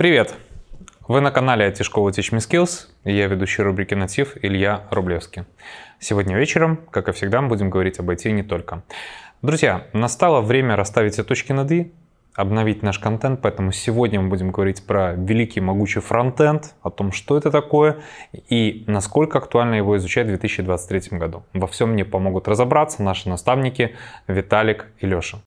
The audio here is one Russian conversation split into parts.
Привет! Вы на канале IT-школы Teach Me Skills, и я ведущий рубрики «Натив» Илья Рублевский. Сегодня вечером, как и всегда, мы будем говорить об IT не только. Друзья, настало время расставить все точки над «и», обновить наш контент, поэтому сегодня мы будем говорить про великий могучий фронтенд, о том, что это такое и насколько актуально его изучать в 2023 году. Во всем мне помогут разобраться наши наставники Виталик и Леша.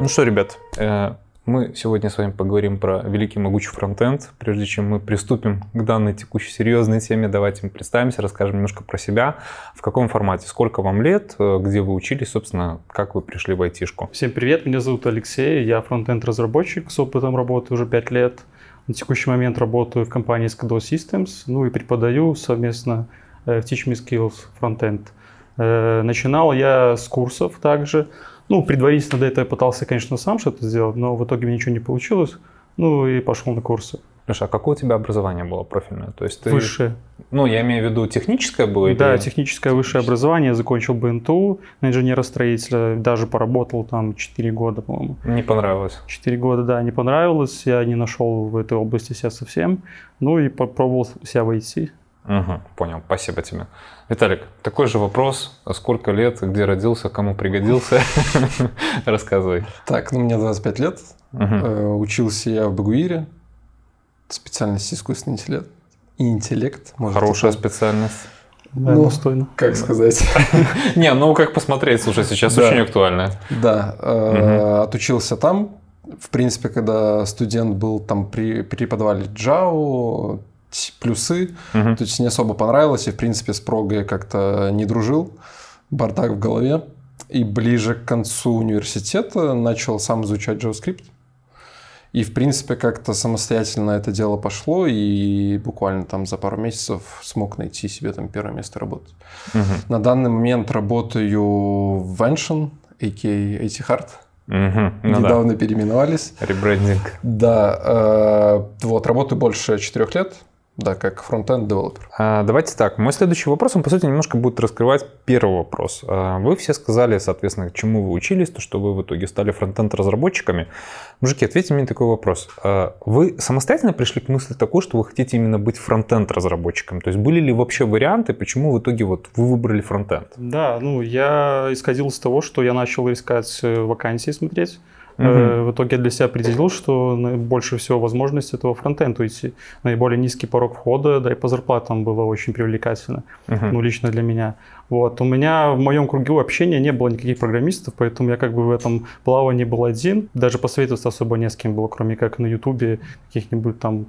Ну что, ребят, э, мы сегодня с вами поговорим про великий могучий фронтенд. Прежде чем мы приступим к данной текущей серьезной теме, давайте мы представимся, расскажем немножко про себя, в каком формате, сколько вам лет, э, где вы учились, собственно, как вы пришли в айтишку. Всем привет, меня зовут Алексей, я фронтенд-разработчик с опытом работы уже 5 лет. На текущий момент работаю в компании Skado Systems, ну и преподаю совместно э, в Teach Me Skills Frontend. Начинал я с курсов также, ну, предварительно до этого я пытался, конечно, сам что-то сделать, но в итоге ничего не получилось. Ну и пошел на курсы. Леша, а какое у тебя образование было профильное? То есть ты... Высшее. Ну, я имею в виду техническое было? Да, или... техническое высшее образование. Я закончил БНТУ на инженера-строителя. Даже поработал там 4 года, по-моему. Не понравилось? 4 года, да, не понравилось. Я не нашел в этой области себя совсем. Ну и попробовал себя войти. Угу, понял, спасибо тебе. Виталик, такой же вопрос. Сколько лет, где родился, кому пригодился? Рассказывай. Так, ну мне 25 лет. Угу. Учился я в Багуире. Специальность искусственный интеллект. Интеллект. Хорошая специальность. Да, ну, достойно. Как сказать? Не, ну как посмотреть, слушай, сейчас очень актуально. Да, э, отучился там. В принципе, когда студент был, там преподавали Java, плюсы. Угу. То есть не особо понравилось, и в принципе с прогой как-то не дружил. Бардак в голове. И ближе к концу университета начал сам изучать JavaScript. И, в принципе, как-то самостоятельно это дело пошло, и буквально там за пару месяцев смог найти себе там первое место работы. Угу. На данный момент работаю в Vention, a.k.a. IT Hard. Угу, ну Недавно да. переименовались. Ребрендинг. Да. Э, вот, работаю больше четырех лет. Да, как фронтенд девелопер. А, давайте так. Мой следующий вопрос, он, по сути, немножко будет раскрывать первый вопрос. А, вы все сказали, соответственно, к чему вы учились, то, что вы в итоге стали фронтенд разработчиками. Мужики, ответьте мне такой вопрос. А, вы самостоятельно пришли к мысли такой, что вы хотите именно быть фронтенд разработчиком? То есть были ли вообще варианты, почему в итоге вот вы выбрали фронтенд? Да, ну я исходил из того, что я начал искать э, вакансии смотреть Угу. В итоге я для себя определил, что больше всего возможность этого фронтенду идти. Наиболее низкий порог входа, да и по зарплатам было очень привлекательно, угу. ну, лично для меня. Вот. У меня в моем кругу общения не было никаких программистов, поэтому я как бы в этом плавании был один. Даже посоветоваться особо не с кем было, кроме как на ютубе каких-нибудь там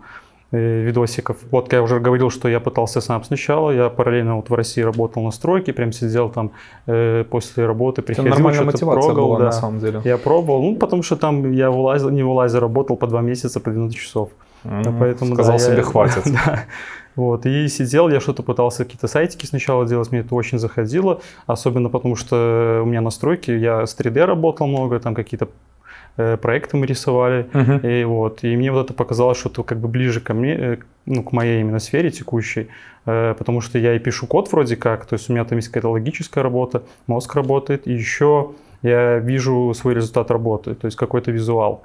видосиков. Вот я уже говорил, что я пытался сам сначала, я параллельно вот в России работал на стройке, прям сидел там э, после работы, приходил, нормальная мотивация пробовал, была, да. на самом деле. Я пробовал, ну потому что там я вылазил, не вылазил, работал по два месяца, по 12 часов. Mm-hmm. Поэтому, Сказал да, себе я, хватит. да. Вот, и сидел, я что-то пытался какие-то сайтики сначала делать, мне это очень заходило, особенно потому что у меня настройки, я с 3D работал много, там какие-то Э, проекты мы рисовали, uh-huh. и вот, и мне вот это показалось, что это как бы ближе ко мне, э, ну, к моей именно сфере текущей, э, потому что я и пишу код вроде как, то есть у меня там есть какая-то логическая работа, мозг работает, и еще я вижу свой результат работы, то есть какой-то визуал.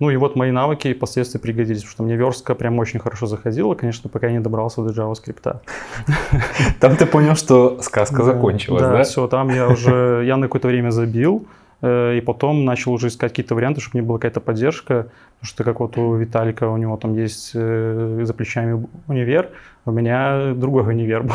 Ну и вот мои навыки впоследствии пригодились, потому что мне верстка прям очень хорошо заходила, конечно, пока я не добрался до JavaScript. Там ты понял, что сказка закончилась, да? Да, все, там я уже, я на какое-то время забил, Э, и потом начал уже искать какие-то варианты, чтобы мне была какая-то поддержка, потому что как вот у Виталика, у него там есть э, за плечами универ, у меня другой универ был.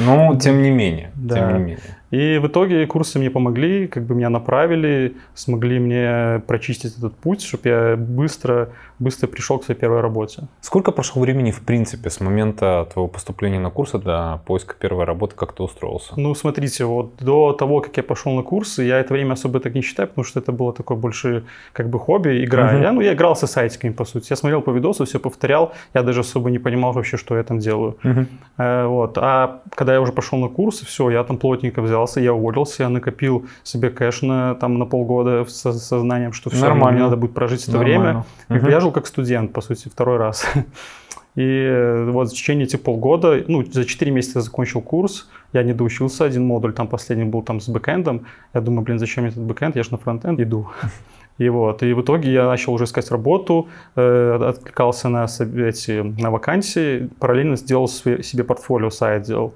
Ну, тем не менее, да. тем не менее. И в итоге курсы мне помогли, как бы меня направили, смогли мне прочистить этот путь, чтобы я быстро, быстро пришел к своей первой работе. Сколько прошло времени, в принципе, с момента твоего поступления на курсы до поиска первой работы, как ты устроился? Ну, смотрите, вот до того, как я пошел на курсы, я это время особо так не считаю, потому что это было такое больше как бы хобби, игра. Угу. Я, ну, я играл со сайтиками, по сути. Я смотрел по видосу, все повторял, я даже особо не понимал вообще, что я там делаю. Угу. Э, вот. А когда я уже пошел на курсы, все, я там плотненько взял взялся, я уволился, я накопил себе кэш на, там, на полгода с сознанием, что все, Нормально. мне надо будет прожить это Нормально. время. Угу. Я жил как студент, по сути, второй раз. И вот в течение этих полгода, ну, за 4 месяца закончил курс, я не доучился один модуль, там последний был там с бэкэндом. Я думаю, блин, зачем мне этот бэкэнд, я же на фронтенд иду. И вот, и в итоге я начал уже искать работу, э, откликался на эти на вакансии, параллельно сделал себе портфолио, сайт делал.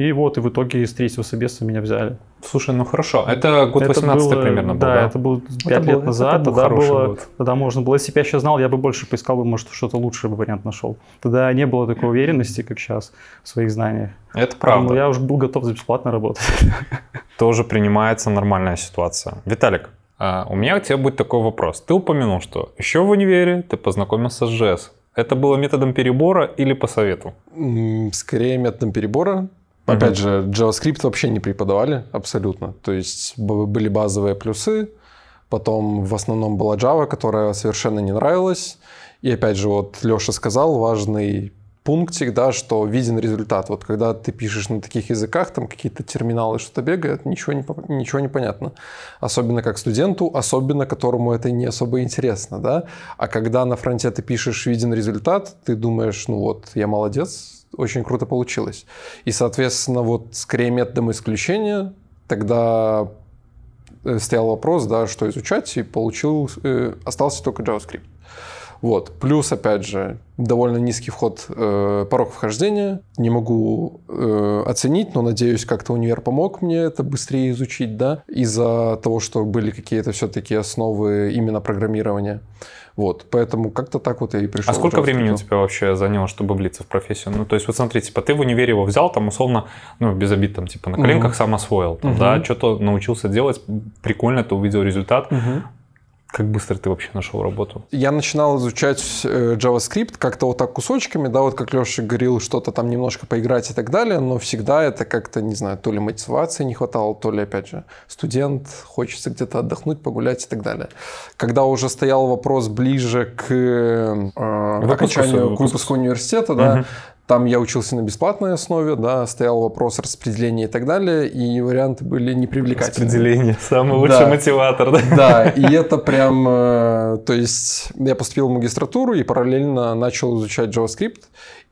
И вот, и в итоге из третьего собеса меня взяли. Слушай, ну хорошо. Это год 18 было, примерно был, да? Да, это было 5 лет был, назад. тогда, было, год. тогда можно было, если бы я сейчас знал, я бы больше поискал бы, может, что-то лучший бы вариант нашел. Тогда не было такой уверенности, как сейчас в своих знаниях. Это правда. Но я уже был готов за бесплатно работать. Тоже принимается нормальная ситуация. Виталик, а, у меня к тебе будет такой вопрос. Ты упомянул, что еще в универе ты познакомился с JS. Это было методом перебора или по совету? Скорее методом перебора. Опять же, JavaScript вообще не преподавали абсолютно. То есть были базовые плюсы, потом в основном была Java, которая совершенно не нравилась. И опять же, вот Леша сказал, важный пунктик, да, что виден результат. Вот когда ты пишешь на таких языках, там какие-то терминалы что-то бегают, ничего не, ничего не понятно. Особенно как студенту, особенно которому это не особо интересно, да. А когда на фронте ты пишешь виден результат, ты думаешь, ну вот, я молодец, очень круто получилось. И, соответственно, вот скорее методом исключения тогда э, стоял вопрос, да, что изучать, и получил, э, остался только JavaScript. Вот. Плюс, опять же, довольно низкий вход, э, порог вхождения. Не могу э, оценить, но надеюсь, как-то универ помог мне это быстрее изучить, да, из-за того, что были какие-то все-таки основы именно программирования. Вот, поэтому как-то так вот я и пришел. А сколько времени у тебя вообще заняло, чтобы влиться в профессию? Ну, то есть, вот смотри, типа, ты в универе его взял, там, условно, ну, без обид, там, типа, на коленках угу. сам освоил, там, угу. да, что-то научился делать, прикольно, ты увидел результат. Угу. Как быстро ты вообще нашел работу? Я начинал изучать э, JavaScript как-то вот так кусочками, да, вот как Леша говорил, что-то там немножко поиграть и так далее, но всегда это как-то, не знаю, то ли мотивации не хватало, то ли, опять же, студент, хочется где-то отдохнуть, погулять и так далее. Когда уже стоял вопрос ближе к э, окончанию, к выпуску университета, да, угу. Там я учился на бесплатной основе, да, стоял вопрос распределения и так далее, и варианты были непривлекательные. Распределение, самый лучший да. мотиватор, да? Да, и это прям, э, то есть я поступил в магистратуру и параллельно начал изучать JavaScript,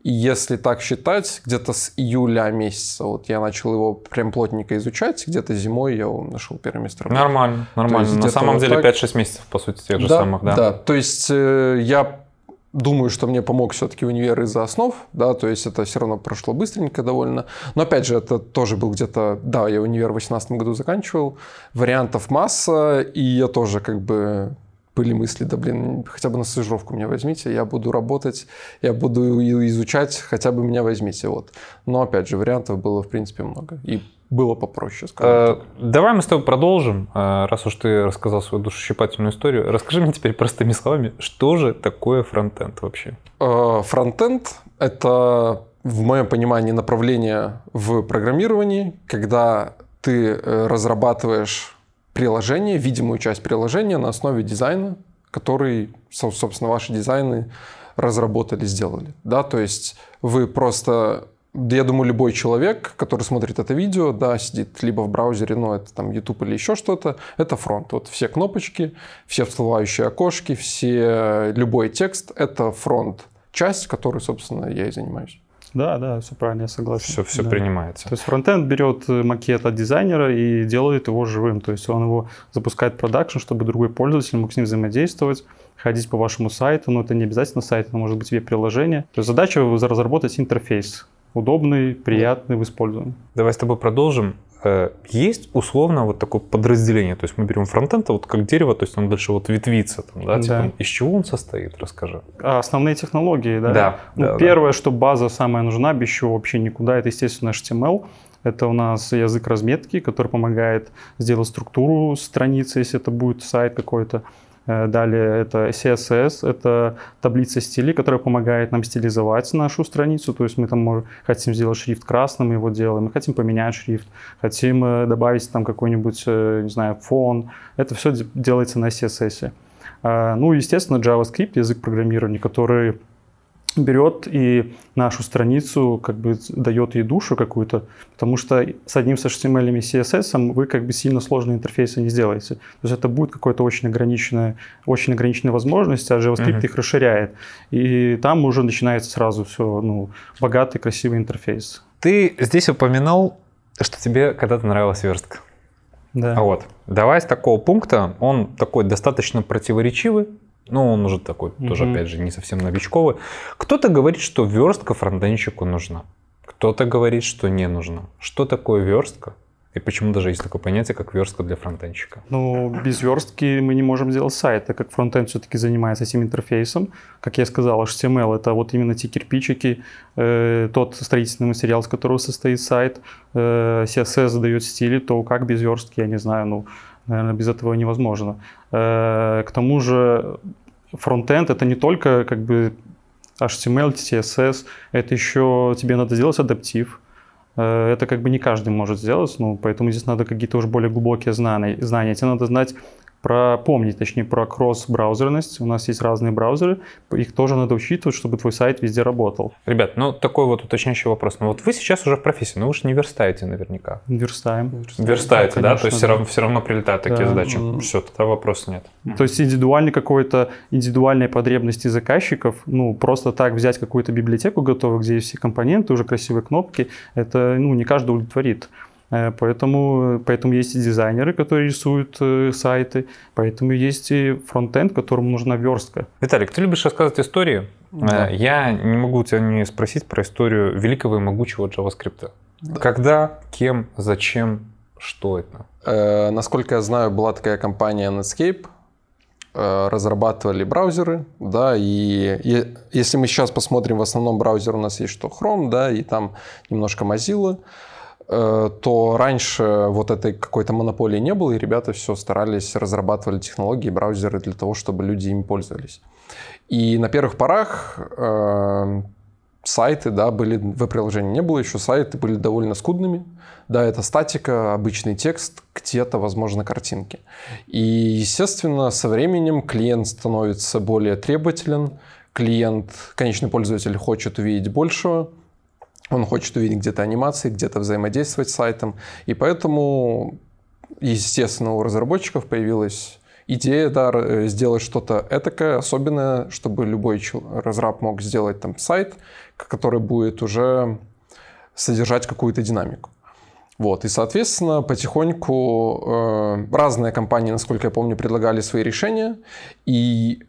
и если так считать, где-то с июля месяца вот я начал его прям плотненько изучать, где-то зимой я нашел первое место работы. Нормально, нормально. На самом вот деле так... 5-6 месяцев, по сути, тех же да, самых, да? Да, то есть э, я Думаю, что мне помог все-таки универ из-за основ, да, то есть это все равно прошло быстренько довольно. Но опять же, это тоже был где-то, да, я универ в 2018 году заканчивал, вариантов масса, и я тоже как бы были мысли, да блин, хотя бы на стажировку меня возьмите, я буду работать, я буду изучать, хотя бы меня возьмите, вот. Но опять же, вариантов было в принципе много. И было попроще, скажем э, так. Давай мы с тобой продолжим. Э, раз уж ты рассказал свою душесчипательную историю, расскажи мне теперь простыми словами, что же такое фронтенд вообще? Э, фронтенд — это, в моем понимании, направление в программировании, когда ты разрабатываешь приложение, видимую часть приложения на основе дизайна, который, собственно, ваши дизайны разработали, сделали. Да, то есть вы просто я думаю, любой человек, который смотрит это видео, да, сидит либо в браузере, но это там YouTube или еще что-то, это фронт. Вот все кнопочки, все всплывающие окошки, все, любой текст – это фронт. Часть, которой, собственно, я и занимаюсь. Да, да, все правильно, я согласен. Все, все да. принимается. То есть фронтенд берет э, макет от дизайнера и делает его живым. То есть он его запускает в продакшн, чтобы другой пользователь мог с ним взаимодействовать, ходить по вашему сайту. Но это не обязательно сайт, это может быть веб-приложение. То есть задача разработать интерфейс удобный, приятный в использовании. Давай с тобой продолжим. Э, есть условно вот такое подразделение, то есть мы берем фронтенд, вот как дерево, то есть он дальше вот ветвится, там, да, типа, да. из чего он состоит, расскажи. А основные технологии, да? Да. Ну, да первое, да. что база самая нужна, без чего вообще никуда, это, естественно, HTML. Это у нас язык разметки, который помогает сделать структуру страницы, если это будет сайт какой-то. Э, далее это CSS, это таблица стилей, которая помогает нам стилизовать нашу страницу. То есть мы там можем, хотим сделать шрифт красным, мы его делаем. Мы хотим поменять шрифт, хотим э, добавить там какой-нибудь, э, не знаю, фон. Это все делается на CSS. Ну, естественно, JavaScript, язык программирования, который берет и нашу страницу как бы дает ей душу какую-то, потому что с одним с HTML и CSS вы как бы сильно сложные интерфейсы не сделаете. То есть это будет какое-то очень ограниченное, очень ограниченные возможности, а JavaScript uh-huh. их расширяет. И там уже начинается сразу все, ну, богатый, красивый интерфейс. Ты здесь упоминал, что тебе когда-то нравилась верстка. Да. А вот, давай с такого пункта, он такой достаточно противоречивый, ну, он уже такой, угу. тоже, опять же, не совсем новичковый. Кто-то говорит, что верстка фронтенщику нужна. Кто-то говорит, что не нужна. Что такое верстка? И почему даже есть такое понятие, как верстка для фронтенщика? Ну, без верстки мы не можем сделать сайт, так как фронтенд все-таки занимается этим интерфейсом. Как я сказал, HTML — это вот именно те кирпичики, э, тот строительный материал, из которого состоит сайт. Э, CSS задает стили, то как без верстки, я не знаю, ну, наверное, без этого невозможно. Э, к тому же фронтенд — это не только как бы HTML, CSS, это еще тебе надо сделать адаптив, Э, это как бы не каждый может сделать, ну, поэтому здесь надо какие-то уже более глубокие знания. знания. Тебе надо знать про помнить, точнее, про кросс-браузерность. У нас есть разные браузеры, их тоже надо учитывать, чтобы твой сайт везде работал. Ребят, ну такой вот уточняющий вопрос. Ну вот вы сейчас уже в профессии, но вы же не верстаете наверняка. Верстаем. Верстаете, да? да? То есть да. Все, равно, все равно прилетают такие да. задачи. Все, тогда вопроса нет. То есть индивидуальный какой-то, индивидуальные потребности заказчиков, ну просто так взять какую-то библиотеку готовую, где есть все компоненты, уже красивые кнопки, это ну, не каждый удовлетворит. Э, поэтому, поэтому есть и дизайнеры, которые рисуют э, сайты, поэтому есть и фронтенд, которому нужна верстка. Виталик, ты любишь рассказывать истории? Да. Э, я не могу тебя не спросить про историю великого и могучего JavaScript. Да. Когда, кем, зачем, что это? Э, насколько я знаю, была такая компания Netscape, разрабатывали браузеры, да, и, и если мы сейчас посмотрим, в основном браузер у нас есть что Chrome, да, и там немножко Mozilla, то раньше вот этой какой-то монополии не было, и ребята все старались, разрабатывали технологии, браузеры для того, чтобы люди им пользовались. И на первых порах э, сайты, да, были, веб-приложений не было еще, сайты были довольно скудными. Да, это статика, обычный текст, где-то, возможно, картинки. И, естественно, со временем клиент становится более требователен, клиент, конечный пользователь хочет увидеть большего, он хочет увидеть где-то анимации, где-то взаимодействовать с сайтом. И поэтому, естественно, у разработчиков появилась идея да, э, сделать что-то этакое, особенное, чтобы любой разраб мог сделать там сайт, который будет уже содержать какую-то динамику. Вот, и, соответственно, потихоньку э, разные компании, насколько я помню, предлагали свои решения. И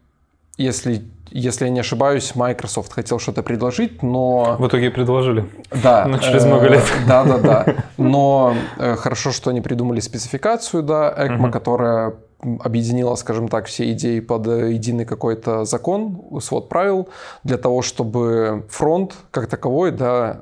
если если я не ошибаюсь, Microsoft хотел что-то предложить, но... В итоге предложили. Да. Но через много лет. Э, да, да, да. Но э, хорошо, что они придумали спецификацию, да, ECMA, которая объединила, скажем так, все идеи под единый какой-то закон, свод правил, для того, чтобы фронт как таковой, да,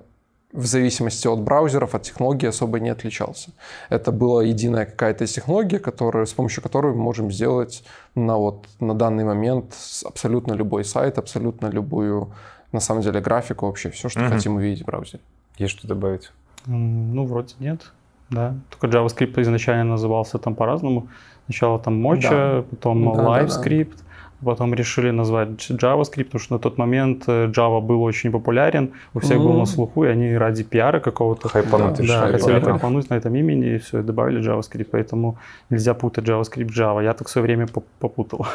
в зависимости от браузеров, от технологии особо не отличался. Это была единая какая-то технология, которая, с помощью которой мы можем сделать на, вот, на данный момент абсолютно любой сайт, абсолютно любую, на самом деле, графику, вообще все, что угу. хотим увидеть в браузере. Есть что добавить? Ну, вроде нет. Да. Только JavaScript изначально назывался там по-разному. Сначала там Mocha, да. потом да, LiveScript. Да, да. Потом решили назвать JavaScript, потому что на тот момент э, Java был очень популярен, у всех mm-hmm. был на слуху, и они ради пиара какого-то хайпануть, да, да, хотели хайпануть на этом имени, и все, и добавили JavaScript, поэтому нельзя путать JavaScript Java. Я так в свое время попутал.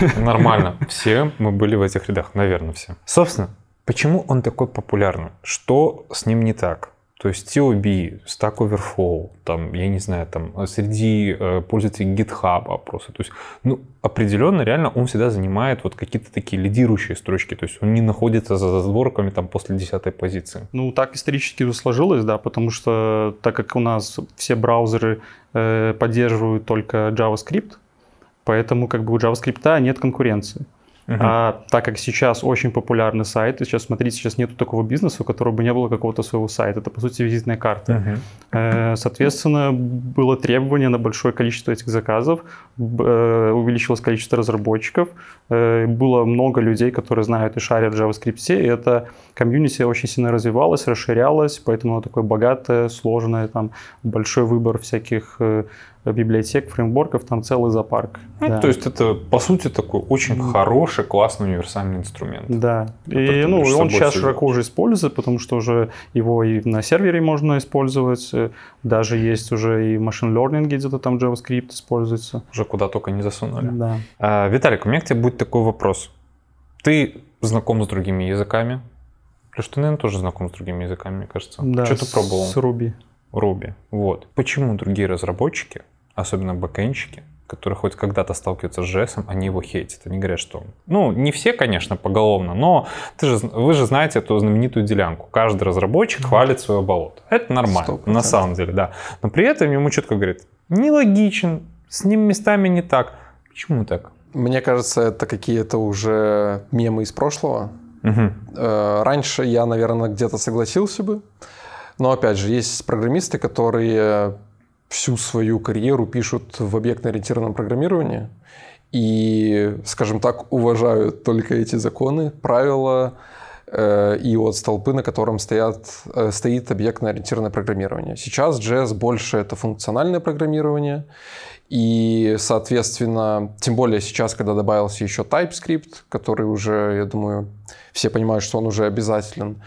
Нормально. Все мы были в этих рядах, наверное, все. Собственно, почему он такой популярный? Что с ним не так? То есть TOB, Stack Overflow, там, я не знаю, там, среди э, пользователей GitHub просто. То есть, ну, определенно, реально, он всегда занимает вот какие-то такие лидирующие строчки. То есть, он не находится за задворками там после десятой позиции. Ну, так исторически сложилось, да, потому что, так как у нас все браузеры э, поддерживают только JavaScript, поэтому как бы у JavaScript нет конкуренции. Uh-huh. А так как сейчас очень популярный сайт, и сейчас, смотрите, сейчас нету такого бизнеса, у которого бы не было какого-то своего сайта. Это, по сути, визитная карта. Uh-huh. Соответственно, было требование на большое количество этих заказов, э, увеличилось количество разработчиков, э, было много людей, которые знают и шарят в JavaScript, и это комьюнити очень сильно развивалось, расширялось, поэтому оно такое богатое, сложное, там большой выбор всяких библиотек, фреймворков, там целый зоопарк. Ну, да. То есть это, по сути, такой очень хороший, классный универсальный инструмент. Да. И, ну, он сейчас всё широко уже используется, потому что уже его и на сервере можно использовать. э, Даже есть уже и в машин learning где-то там JavaScript используется. Уже куда только не засунули. Да. А, Виталик, у меня к тебе будет такой вопрос. Ты знаком с другими языками? Леш, ты, наверное, тоже знаком с другими языками, мне кажется. Да, Что ты пробовал? С Ruby. Руби. Вот. Почему другие разработчики, особенно бэкэнщики, которые хоть когда-то сталкиваются с JS, они его хейтят. Они говорят, что... Ну, не все, конечно, поголовно, но ты же, вы же знаете эту знаменитую делянку. Каждый разработчик хвалит свое болото. Это нормально, 100%. на самом деле, да. Но при этом ему четко говорит, нелогичен, с ним местами не так. Почему так? Мне кажется, это какие-то уже мемы из прошлого. Э, Раньше я, наверное, где-то согласился бы. Но, опять же, есть программисты, которые всю свою карьеру пишут в объектно-ориентированном программировании и, скажем так, уважают только эти законы, правила э, и от столпы, на котором стоят, э, стоит объектно-ориентированное программирование. Сейчас JS больше это функциональное программирование, и, соответственно, тем более сейчас, когда добавился еще TypeScript, который уже, я думаю, все понимают, что он уже обязателен,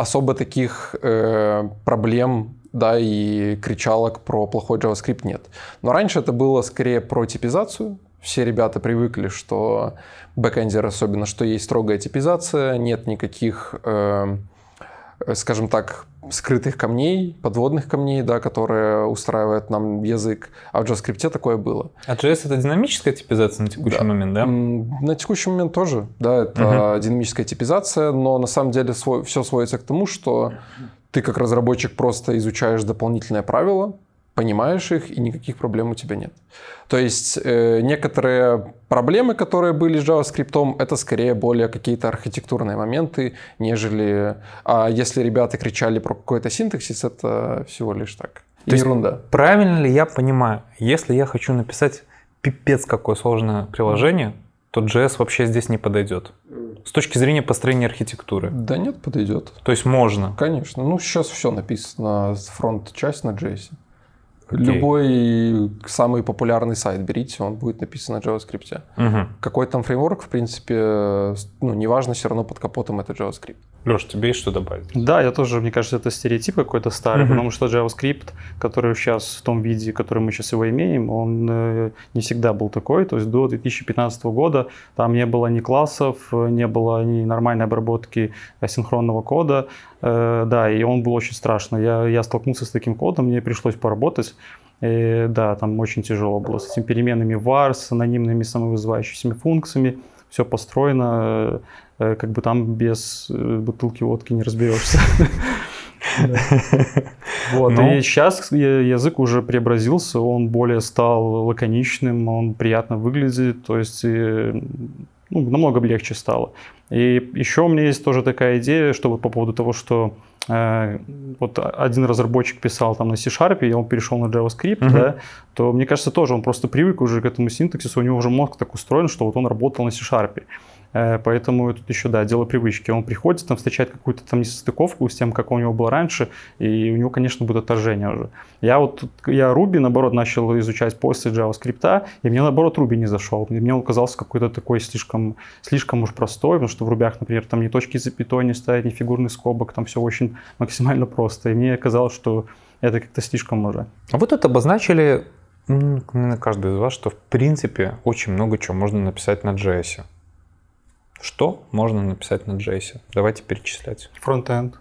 особо таких э, проблем да, и кричалок про плохой JavaScript нет. Но раньше это было скорее про типизацию. Все ребята привыкли, что бэкэндер особенно, что есть строгая типизация, нет никаких, э, э, скажем так, скрытых камней, подводных камней, да, которые устраивают нам язык. А в JavaScript такое было. А JS это динамическая типизация на текущий Да. момент, да? На текущий момент тоже, да, это динамическая типизация, но на самом деле все сводится к тому, что ты как разработчик просто изучаешь дополнительные правила, понимаешь их, и никаких проблем у тебя нет. То есть э, некоторые проблемы, которые были с JavaScript, это скорее более какие-то архитектурные моменты, нежели... А если ребята кричали про какой-то синтаксис, это всего лишь так. То есть Ерунда. Правильно ли я понимаю, если я хочу написать пипец какое сложное приложение, то JS вообще здесь не подойдет? С точки зрения построения архитектуры. Да нет, подойдет. То есть можно. Конечно. Ну, сейчас все написано, фронт-часть на JS. Любой самый популярный сайт берите, он будет написан на JavaScript. Мгм. Какой там фреймворк, в принципе, ну, неважно, все равно под капотом это JavaScript. Леш, тебе есть что добавить? Да, я тоже, мне кажется, это стереотип какой-то старый, Мгм. потому что JavaScript, который сейчас в том виде, который мы сейчас его имеем, он э, не всегда был такой. То есть до 2015 года там не было ни классов, не было ни нормальной обработки асинхронного кода. Э, Да, и он был очень страшно. Я, я столкнулся с таким кодом, мне пришлось поработать. И, да, там очень тяжело было с этими переменными var, с анонимными самовызывающимися функциями. Все построено, э, как бы там без э, бутылки водки не разберешься. Вот, Ну. и сейчас язык уже преобразился, он более стал лаконичным, он приятно выглядит, то есть э, ну, намного легче стало. И еще у меня есть тоже такая идея, что вот по поводу того, что э, вот один разработчик писал там на C-Sharp, и он перешел на JavaScript, Мгм. да, то мне кажется тоже он просто привык уже к этому синтаксису, у него уже мозг так устроен, что вот он работал на C-Sharp. Э, Поэтому тут еще, да, дело привычки. Он приходит, там встречает какую-то там несостыковку с тем, как у него было раньше, и у него, конечно, будет отторжение уже. Я вот, я Ruby, наоборот, начал изучать после JavaScript, и мне, наоборот, Ruby не зашел. Мне он казался какой-то такой слишком, слишком уж простой, потому что в рубях, например, там ни точки запятой не ставить, ни фигурных скобок, там все очень максимально просто. И мне казалось, что это как-то слишком уже. А вы тут обозначили, наверное, каждый из вас, что в принципе очень много чего можно написать на JS. Что можно написать на JS? Давайте перечислять. Фронтенд,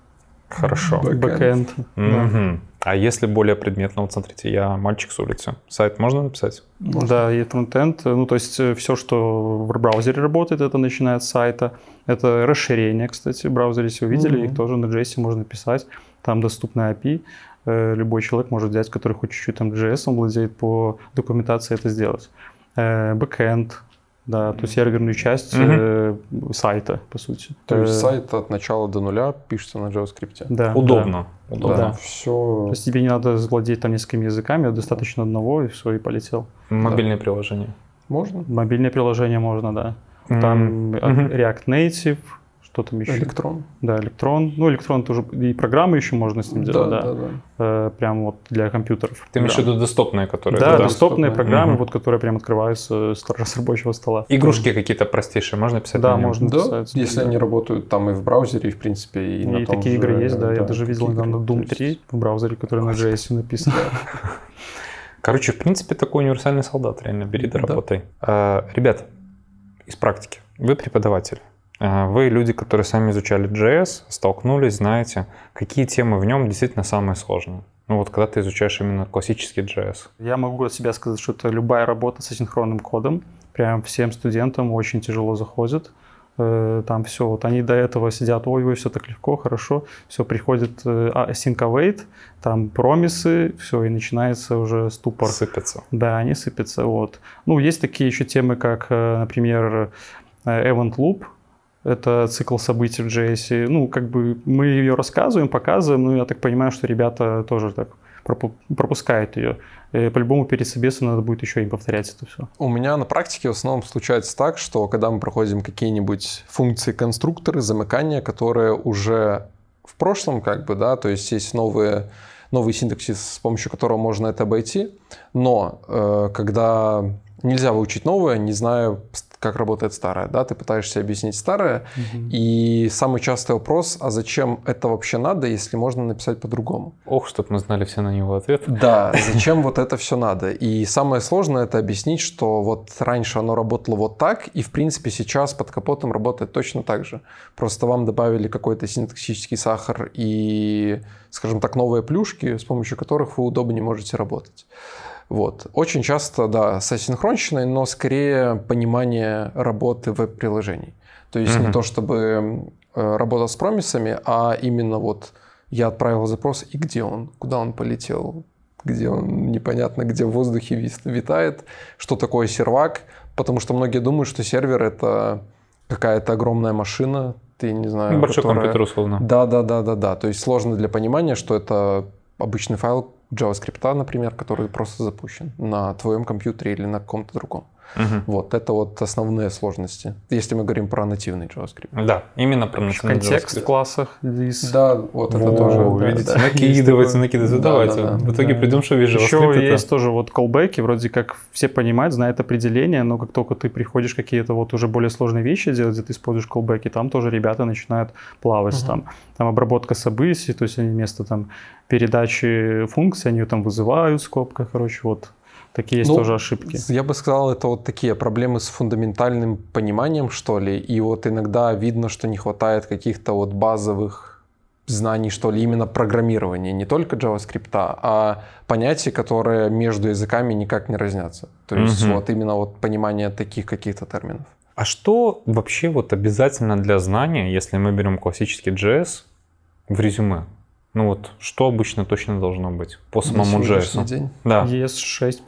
Хорошо. Бэкэнд. да. Мгм. А если более предметно, вот смотрите, я мальчик с улицы. Сайт можно написать? Да, и фронтенд. Ну, то есть все, что в браузере работает, это начиная с сайта. Это расширение, кстати, в браузере, если вы видели, Мгм. их тоже на JS можно писать. Там доступны API. Э, Любой человек может взять, который хоть чуть-чуть там JS, он владеет по документации это сделать. Э, Бэкэнд, да, то есть серверную часть Мгм. э, сайта, по сути. То есть Э, сайт от начала до нуля пишется на JavaScript. да, Удобно. Удобно. Да. все. То есть тебе не надо владеть там несколькими языками, а достаточно одного, и все, и полетел. Мобильные приложения. Можно? Мобильное приложение можно, да. Там мгм. React Native, Кто там еще? Электрон. Да, электрон. Ну, электрон тоже и программы еще можно с ним делать, да. да, да. Э, прям вот для компьютеров. Ты имеешь в виду десктопные, которые... Да, да, доступные доступные. программы, Мгм. вот, которые прям открываются с с рабочего стола. Игрушки какие-то простейшие можно писать Да, можно. Да, писать, если да. они работают там и в браузере, и в принципе, и, И, на том такие же, игры есть, да. Я да, даже видел недавно. Doom То 3 есть- в браузере, который на JS написан. Короче, в принципе, такой универсальный солдат, реально, бери да Да. работай. А, ребят, из практики, вы преподаватели, а, вы люди, которые сами изучали JS, столкнулись, знаете, какие темы в нем действительно самые сложные. Ну вот когда ты изучаешь именно классический JS. Я могу от себя сказать, что это любая работа с асинхронным кодом. Прям всем студентам очень тяжело заходит. Э, Там все, вот они до этого сидят, ой, ой, все так легко, хорошо. Все, приходит э, а, async await, там промисы, все, и начинается уже ступор. Сыпется. Да, они сыпятся, вот. Ну, есть такие еще темы, как, э, например, event loop, это цикл событий в JS. Ну, как бы мы ее рассказываем, показываем, но я так понимаю, что ребята тоже так пропу- пропускают ее. По-любому перед собесом надо будет еще им повторять это все. У меня на практике в основном случается так, что когда мы проходим какие-нибудь функции конструкторы, замыкания, которые уже в прошлом, как бы, да, то есть есть новые, новый синтаксис, с помощью которого можно это обойти, но э, когда нельзя выучить новое, не зная, как работает старое, да, ты пытаешься объяснить старое, и самый частый вопрос, а зачем это вообще надо, если можно написать по-другому? Ох, чтоб мы знали все на него ответ. Да, зачем вот это все надо? И самое сложное это объяснить, что вот раньше оно работало вот так, и в принципе сейчас под капотом работает точно так же. Просто вам добавили какой-то синтаксический сахар и, скажем так, новые плюшки, с помощью которых вы удобнее можете работать. Вот. Очень часто, да, с асинхронщиной, но скорее понимание работы веб-приложений. То есть не Мгм. то чтобы э, работа с промисами, а именно вот я отправил запрос, и где он, куда он полетел, где он непонятно, где в воздухе витает, что такое сервак, потому что многие думают, что сервер это какая-то огромная машина, ты не знаю, Большой которая- компьютер, условно. да, да, да, да, да. То есть сложно для понимания, что это обычный файл JavaScript, например, который просто запущен на твоем компьютере или на каком-то другом. Мгм. Вот, это вот основные сложности, если мы говорим про нативный JavaScript. Да, именно про нативный Контекст в JavaScript. классах из... Да, вот это О, тоже. да, видите, да. накидывается, накидывается. Да, Давайте. да, да. В итоге Да. придем, что вижу. Еще есть тоже вот колбеки, вроде как все понимают, знают определение, но как только ты приходишь какие-то вот уже более сложные вещи делать, где ты используешь колбеки, там тоже ребята начинают плавать. Мгм. Там, там обработка событий, то есть они вместо там передачи функций, они ее там вызывают в скобках, короче, вот такие есть Ну, тоже ошибки. Я бы сказал, это вот такие проблемы с фундаментальным пониманием, что ли. И вот иногда видно, что не хватает каких-то вот базовых знаний, что ли, именно программирования, не только JavaScript, а понятий, которые между языками никак не разнятся. То есть Мгм. вот именно вот понимание таких каких-то терминов. А что вообще вот обязательно для знания, если мы берем классический JS в резюме? Ну вот, что обычно точно должно быть по На самому сегодняшний JS? день. Да. ES6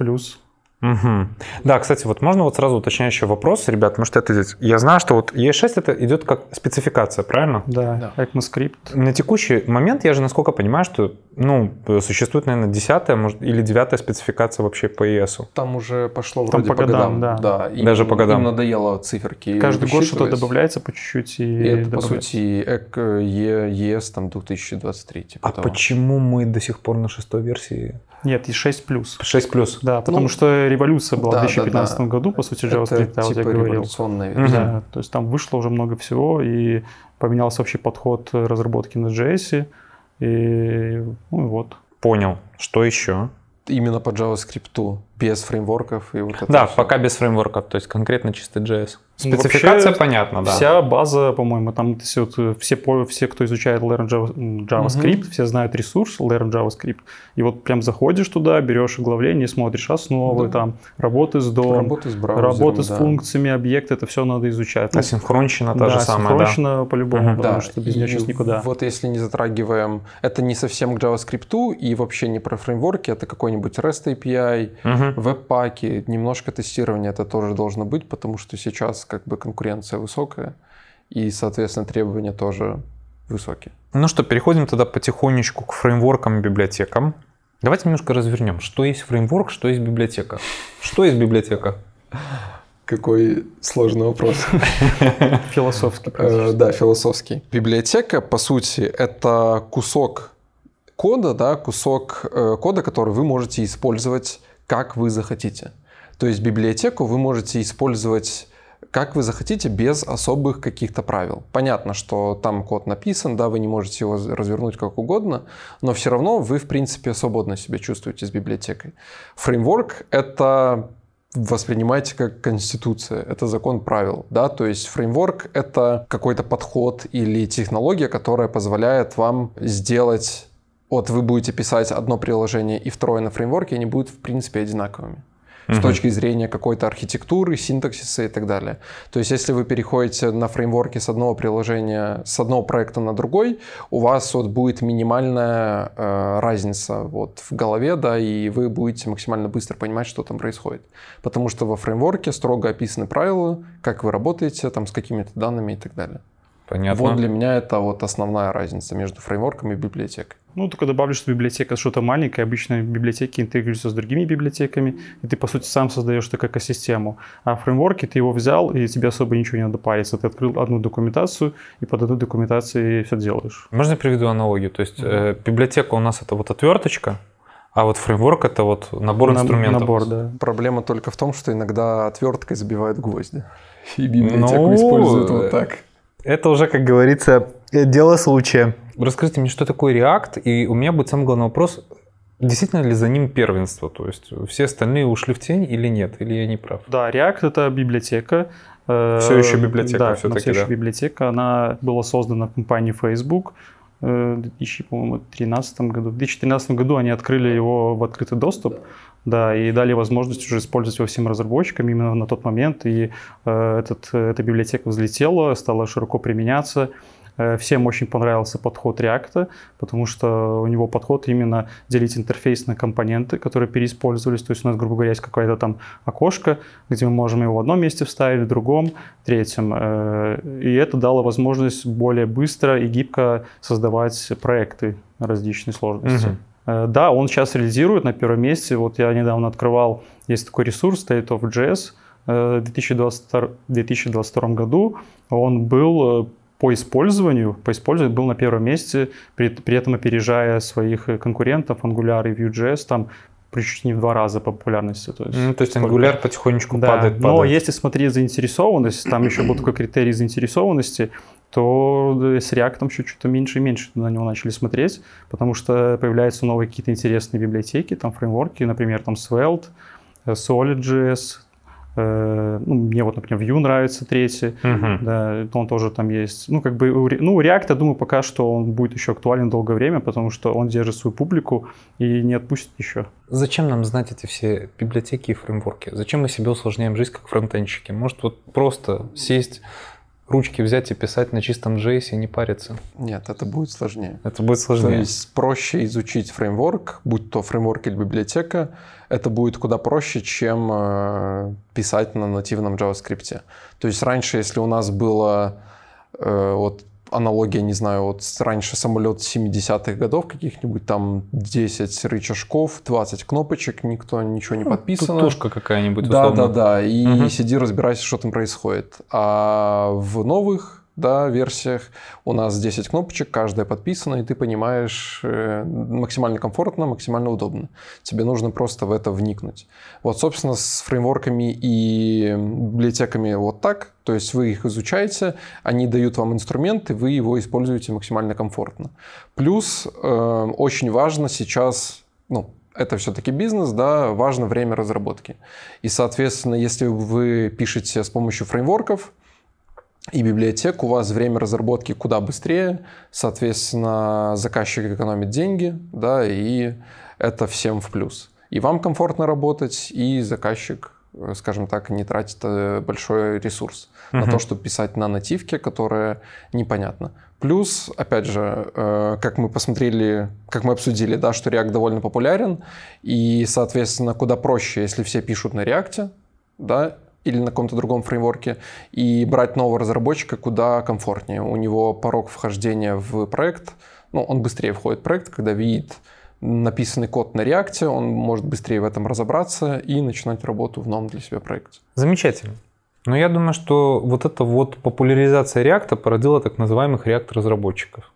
Мгм. Да, кстати, вот можно вот сразу уточняющий вопрос, ребят, может это здесь. Я знаю, что вот E6 это идет как спецификация, правильно? Да, ECMAScript. На текущий момент я же, насколько понимаю, что ну, существует, наверное, десятая может, или девятая спецификация вообще по ES. Там уже пошло Там вроде по по годам, годам. да. им- Даже по годам. Им надоело циферки Каждый год что-то добавляется по чуть-чуть и, И это, по сути, ЕС там 2023. типа А того. почему мы до сих пор на шестой версии? Нет, и 6 плюс. 6 плюс. Да, потому Ну, что революция была да, в да, 2015 да. году, по сути, Это JavaScript, я вот типа я говорил. революционная вещь. Да, то есть там вышло уже много всего, и поменялся вообще подход разработки на JS, и ну и вот. Понял. Что еще? Именно по JavaScript, без фреймворков и вот это Да, всё. пока без фреймворков, то есть конкретно чистый JS. Спецификация вообще, понятна, да. Вся база, по-моему, там вот, э, все, все, кто изучает Learn JavaScript, все знают ресурс Learn JavaScript. И вот прям заходишь туда, берешь оглавление, смотришь основы, Да. там, работы с DOM, Работа с браузером, работа с да. функциями, объекты, это все надо изучать. Ну, Асинхронщина та же самая, да. синхронщина по-любому, Мгм. потому Да, что без нее сейчас никуда. Вот если не затрагиваем, это не совсем к JavaScript и вообще не про фреймворки, это какой-нибудь REST API, Мгм. веб-паки, немножко тестирования это тоже должно быть, потому что сейчас как бы конкуренция высокая и, соответственно, требования тоже высокие. Ну что, переходим тогда потихонечку к фреймворкам и библиотекам. Давайте немножко развернем, что есть фреймворк, что есть библиотека. Что есть библиотека? Какой сложный вопрос. Философский. Э, да, философский. Библиотека, по сути, это кусок кода, да, кусок э, кода, который вы можете использовать как вы захотите. То есть библиотеку вы можете использовать как вы захотите, без особых каких-то правил. Понятно, что там код написан, да, вы не можете его развернуть как угодно, но все равно вы, в принципе, свободно себя чувствуете с библиотекой. Фреймворк — это воспринимайте как конституция, это закон правил, да, то есть фреймворк — это какой-то подход или технология, которая позволяет вам сделать, вот вы будете писать одно приложение и второе на фреймворке, они будут в принципе одинаковыми угу. с точки зрения какой-то архитектуры, синтаксиса и так далее. То есть, если вы переходите на фреймворке с одного приложения, с одного проекта на другой, у вас вот будет минимальная э, разница вот в голове, да, и вы будете максимально быстро понимать, что там происходит. Потому что во фреймворке строго описаны правила, как вы работаете, там, с какими-то данными и так далее. Понятно. Вот для меня это вот основная разница между фреймворком и библиотекой. Ну, только добавлю, что библиотека что-то маленькое, обычно библиотеки интегрируются с другими библиотеками, и ты, по сути, сам создаешь такую экосистему. А в фреймворке ты его взял, и тебе особо ничего не надо париться. Ты открыл одну документацию, и под эту документацию все делаешь. Можно я приведу аналогию? То есть э, библиотека у нас это вот отверточка, а вот фреймворк это вот набор инструментов. Набор, да. Проблема только в том, что иногда отверткой забивают гвозди. И библиотеку ну, используют вот так. Это уже, как говорится, дело случая. Расскажите мне, что такое React, и у меня будет самый главный вопрос, Действительно ли за ним первенство? То есть все остальные ушли в тень или нет? Или я не прав? Да, React — это библиотека. Э, все еще библиотека да, все-таки, все еще да? библиотека. Она была создана компанией Facebook э, в 2013 году. В 2013 году они открыли его в открытый доступ. Да, и дали возможность уже использовать его всем разработчикам именно на тот момент. И э, этот, эта библиотека взлетела, стала широко применяться. Э, всем очень понравился подход React, потому что у него подход именно делить интерфейс на компоненты, которые переиспользовались. То есть у нас, грубо говоря, есть какое-то там окошко, где мы можем его в одном месте вставить, в другом, в третьем. Э, и это дало возможность более быстро и гибко создавать проекты различной сложности. Угу. Да, он сейчас реализирует на первом месте. Вот я недавно открывал, есть такой ресурс State of JS. В 2022, 2022 году он был по использованию, по использованию был на первом месте, при, при этом опережая своих конкурентов Angular и Vue.js, там чуть не в два раза по популярности. То есть, mm, то есть Angular потихонечку да, падает, падает. Но если смотреть заинтересованность, там еще был такой критерий заинтересованности, то с React что-то меньше и меньше на него начали смотреть, потому что появляются новые какие-то интересные библиотеки, там фреймворки, например, там Svelte, Solid.js, Э, ну, мне вот, например, Vue нравится третий, uh-huh. да, он тоже там есть. Ну, как бы, ну, React, я думаю, пока что он будет еще актуален долгое время, потому что он держит свою публику и не отпустит еще. Зачем нам знать эти все библиотеки и фреймворки? Зачем мы себе усложняем жизнь как фронтенщики? Может, вот просто сесть, ручки взять и писать на чистом JS и не париться? Нет, это будет сложнее. Это будет сложнее. То есть проще изучить фреймворк, будь то фреймворк или библиотека, это будет куда проще, чем э, писать на нативном JavaScript. То есть раньше, если у нас было э, вот аналогия, не знаю, вот раньше самолет 70-х годов каких-нибудь, там 10 рычажков, 20 кнопочек, никто ничего не ну, подписано. Тушка какая-нибудь, Да, да, да, и угу. сиди разбирайся, что там происходит. А в новых да, версиях у нас 10 кнопочек, каждая подписана, и ты понимаешь э, максимально комфортно, максимально удобно. Тебе нужно просто в это вникнуть. Вот, собственно, с фреймворками и библиотеками вот так, то есть вы их изучаете, они дают вам инструменты, вы его используете максимально комфортно. Плюс э, очень важно сейчас, ну, это все-таки бизнес, да, важно время разработки. И, соответственно, если вы пишете с помощью фреймворков, и библиотек, у вас время разработки куда быстрее, соответственно, заказчик экономит деньги, да, и это всем в плюс. И вам комфортно работать, и заказчик, скажем так, не тратит э, большой ресурс uh-huh. на то, чтобы писать на нативке, которая непонятна. Плюс, опять же, э, как мы посмотрели, как мы обсудили, да, что React довольно популярен, и, соответственно, куда проще, если все пишут на React, да, или на каком-то другом фреймворке, и брать нового разработчика куда комфортнее. У него порог вхождения в проект, ну, он быстрее входит в проект, когда видит написанный код на реакте, он может быстрее в этом разобраться и начинать работу в новом для себя проекте. Замечательно. Но я думаю, что вот эта вот популяризация React породила так называемых React-разработчиков.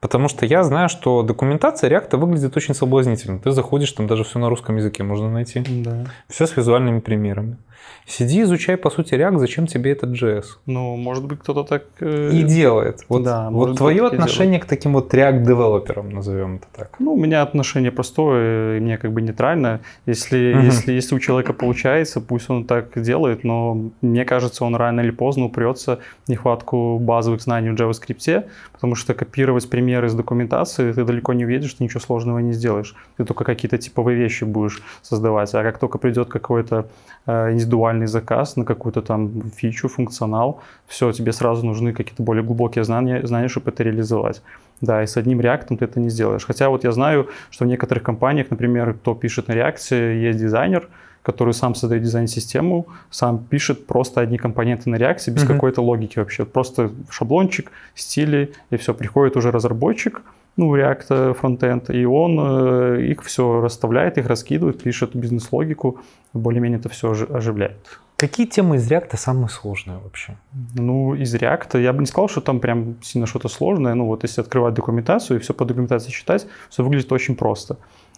Потому что я знаю, что документация React выглядит очень соблазнительно. Ты заходишь, там даже все на русском языке можно найти. Да. Все с визуальными примерами. Сиди, изучай, по сути, React, зачем тебе этот JS? Ну, может быть, кто-то так... э, И делает. Вот, Да, вот твое отношение к таким вот React-девелоперам, назовем это так. Ну, у меня отношение простое, и мне как бы нейтрально. Если, Мгм. если, если у человека получается, пусть он так делает, но мне кажется, он рано или поздно упрется в нехватку базовых знаний в JavaScript, потому что копировать примеры из документации ты далеко не увидишь, ты ничего сложного не сделаешь. Ты только какие-то типовые вещи будешь создавать. А как только придет какой-то э, индивидуальный заказ на какую-то там фичу, функционал, все, тебе сразу нужны какие-то более глубокие знания, знания, чтобы это реализовать. Да, и с одним реактом ты это не сделаешь. Хотя вот я знаю, что в некоторых компаниях, например, кто пишет на реакции, есть дизайнер, который сам создает дизайн-систему, сам пишет просто одни компоненты на реакции без Мгм. какой-то логики вообще. Просто шаблончик, стили, и все. Приходит уже разработчик, ну, React э, фронтенд, и он э, их все расставляет, их раскидывает, пишет бизнес-логику, более-менее это все оживляет. Какие темы из React самые сложные вообще? Ну, из React я бы не сказал, что там прям сильно что-то сложное. Ну, вот если открывать документацию и все по документации читать, все выглядит очень просто.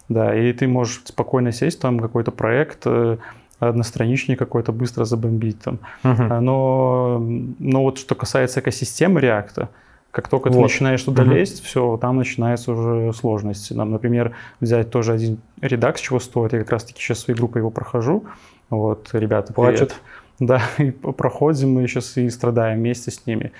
Да, и ты можешь спокойно сесть, там какой-то проект, э, одностраничный какой-то быстро забомбить там. А, Но, но вот что касается экосистемы React, как только ты Вот. начинаешь туда Мгм. лезть, все, там начинаются уже сложности. Нам, например, взять тоже один редакс, чего стоит. Я как раз-таки сейчас своей группой его прохожу. Вот, ребята. Плачут? Да, и проходим мы сейчас и страдаем вместе с ними.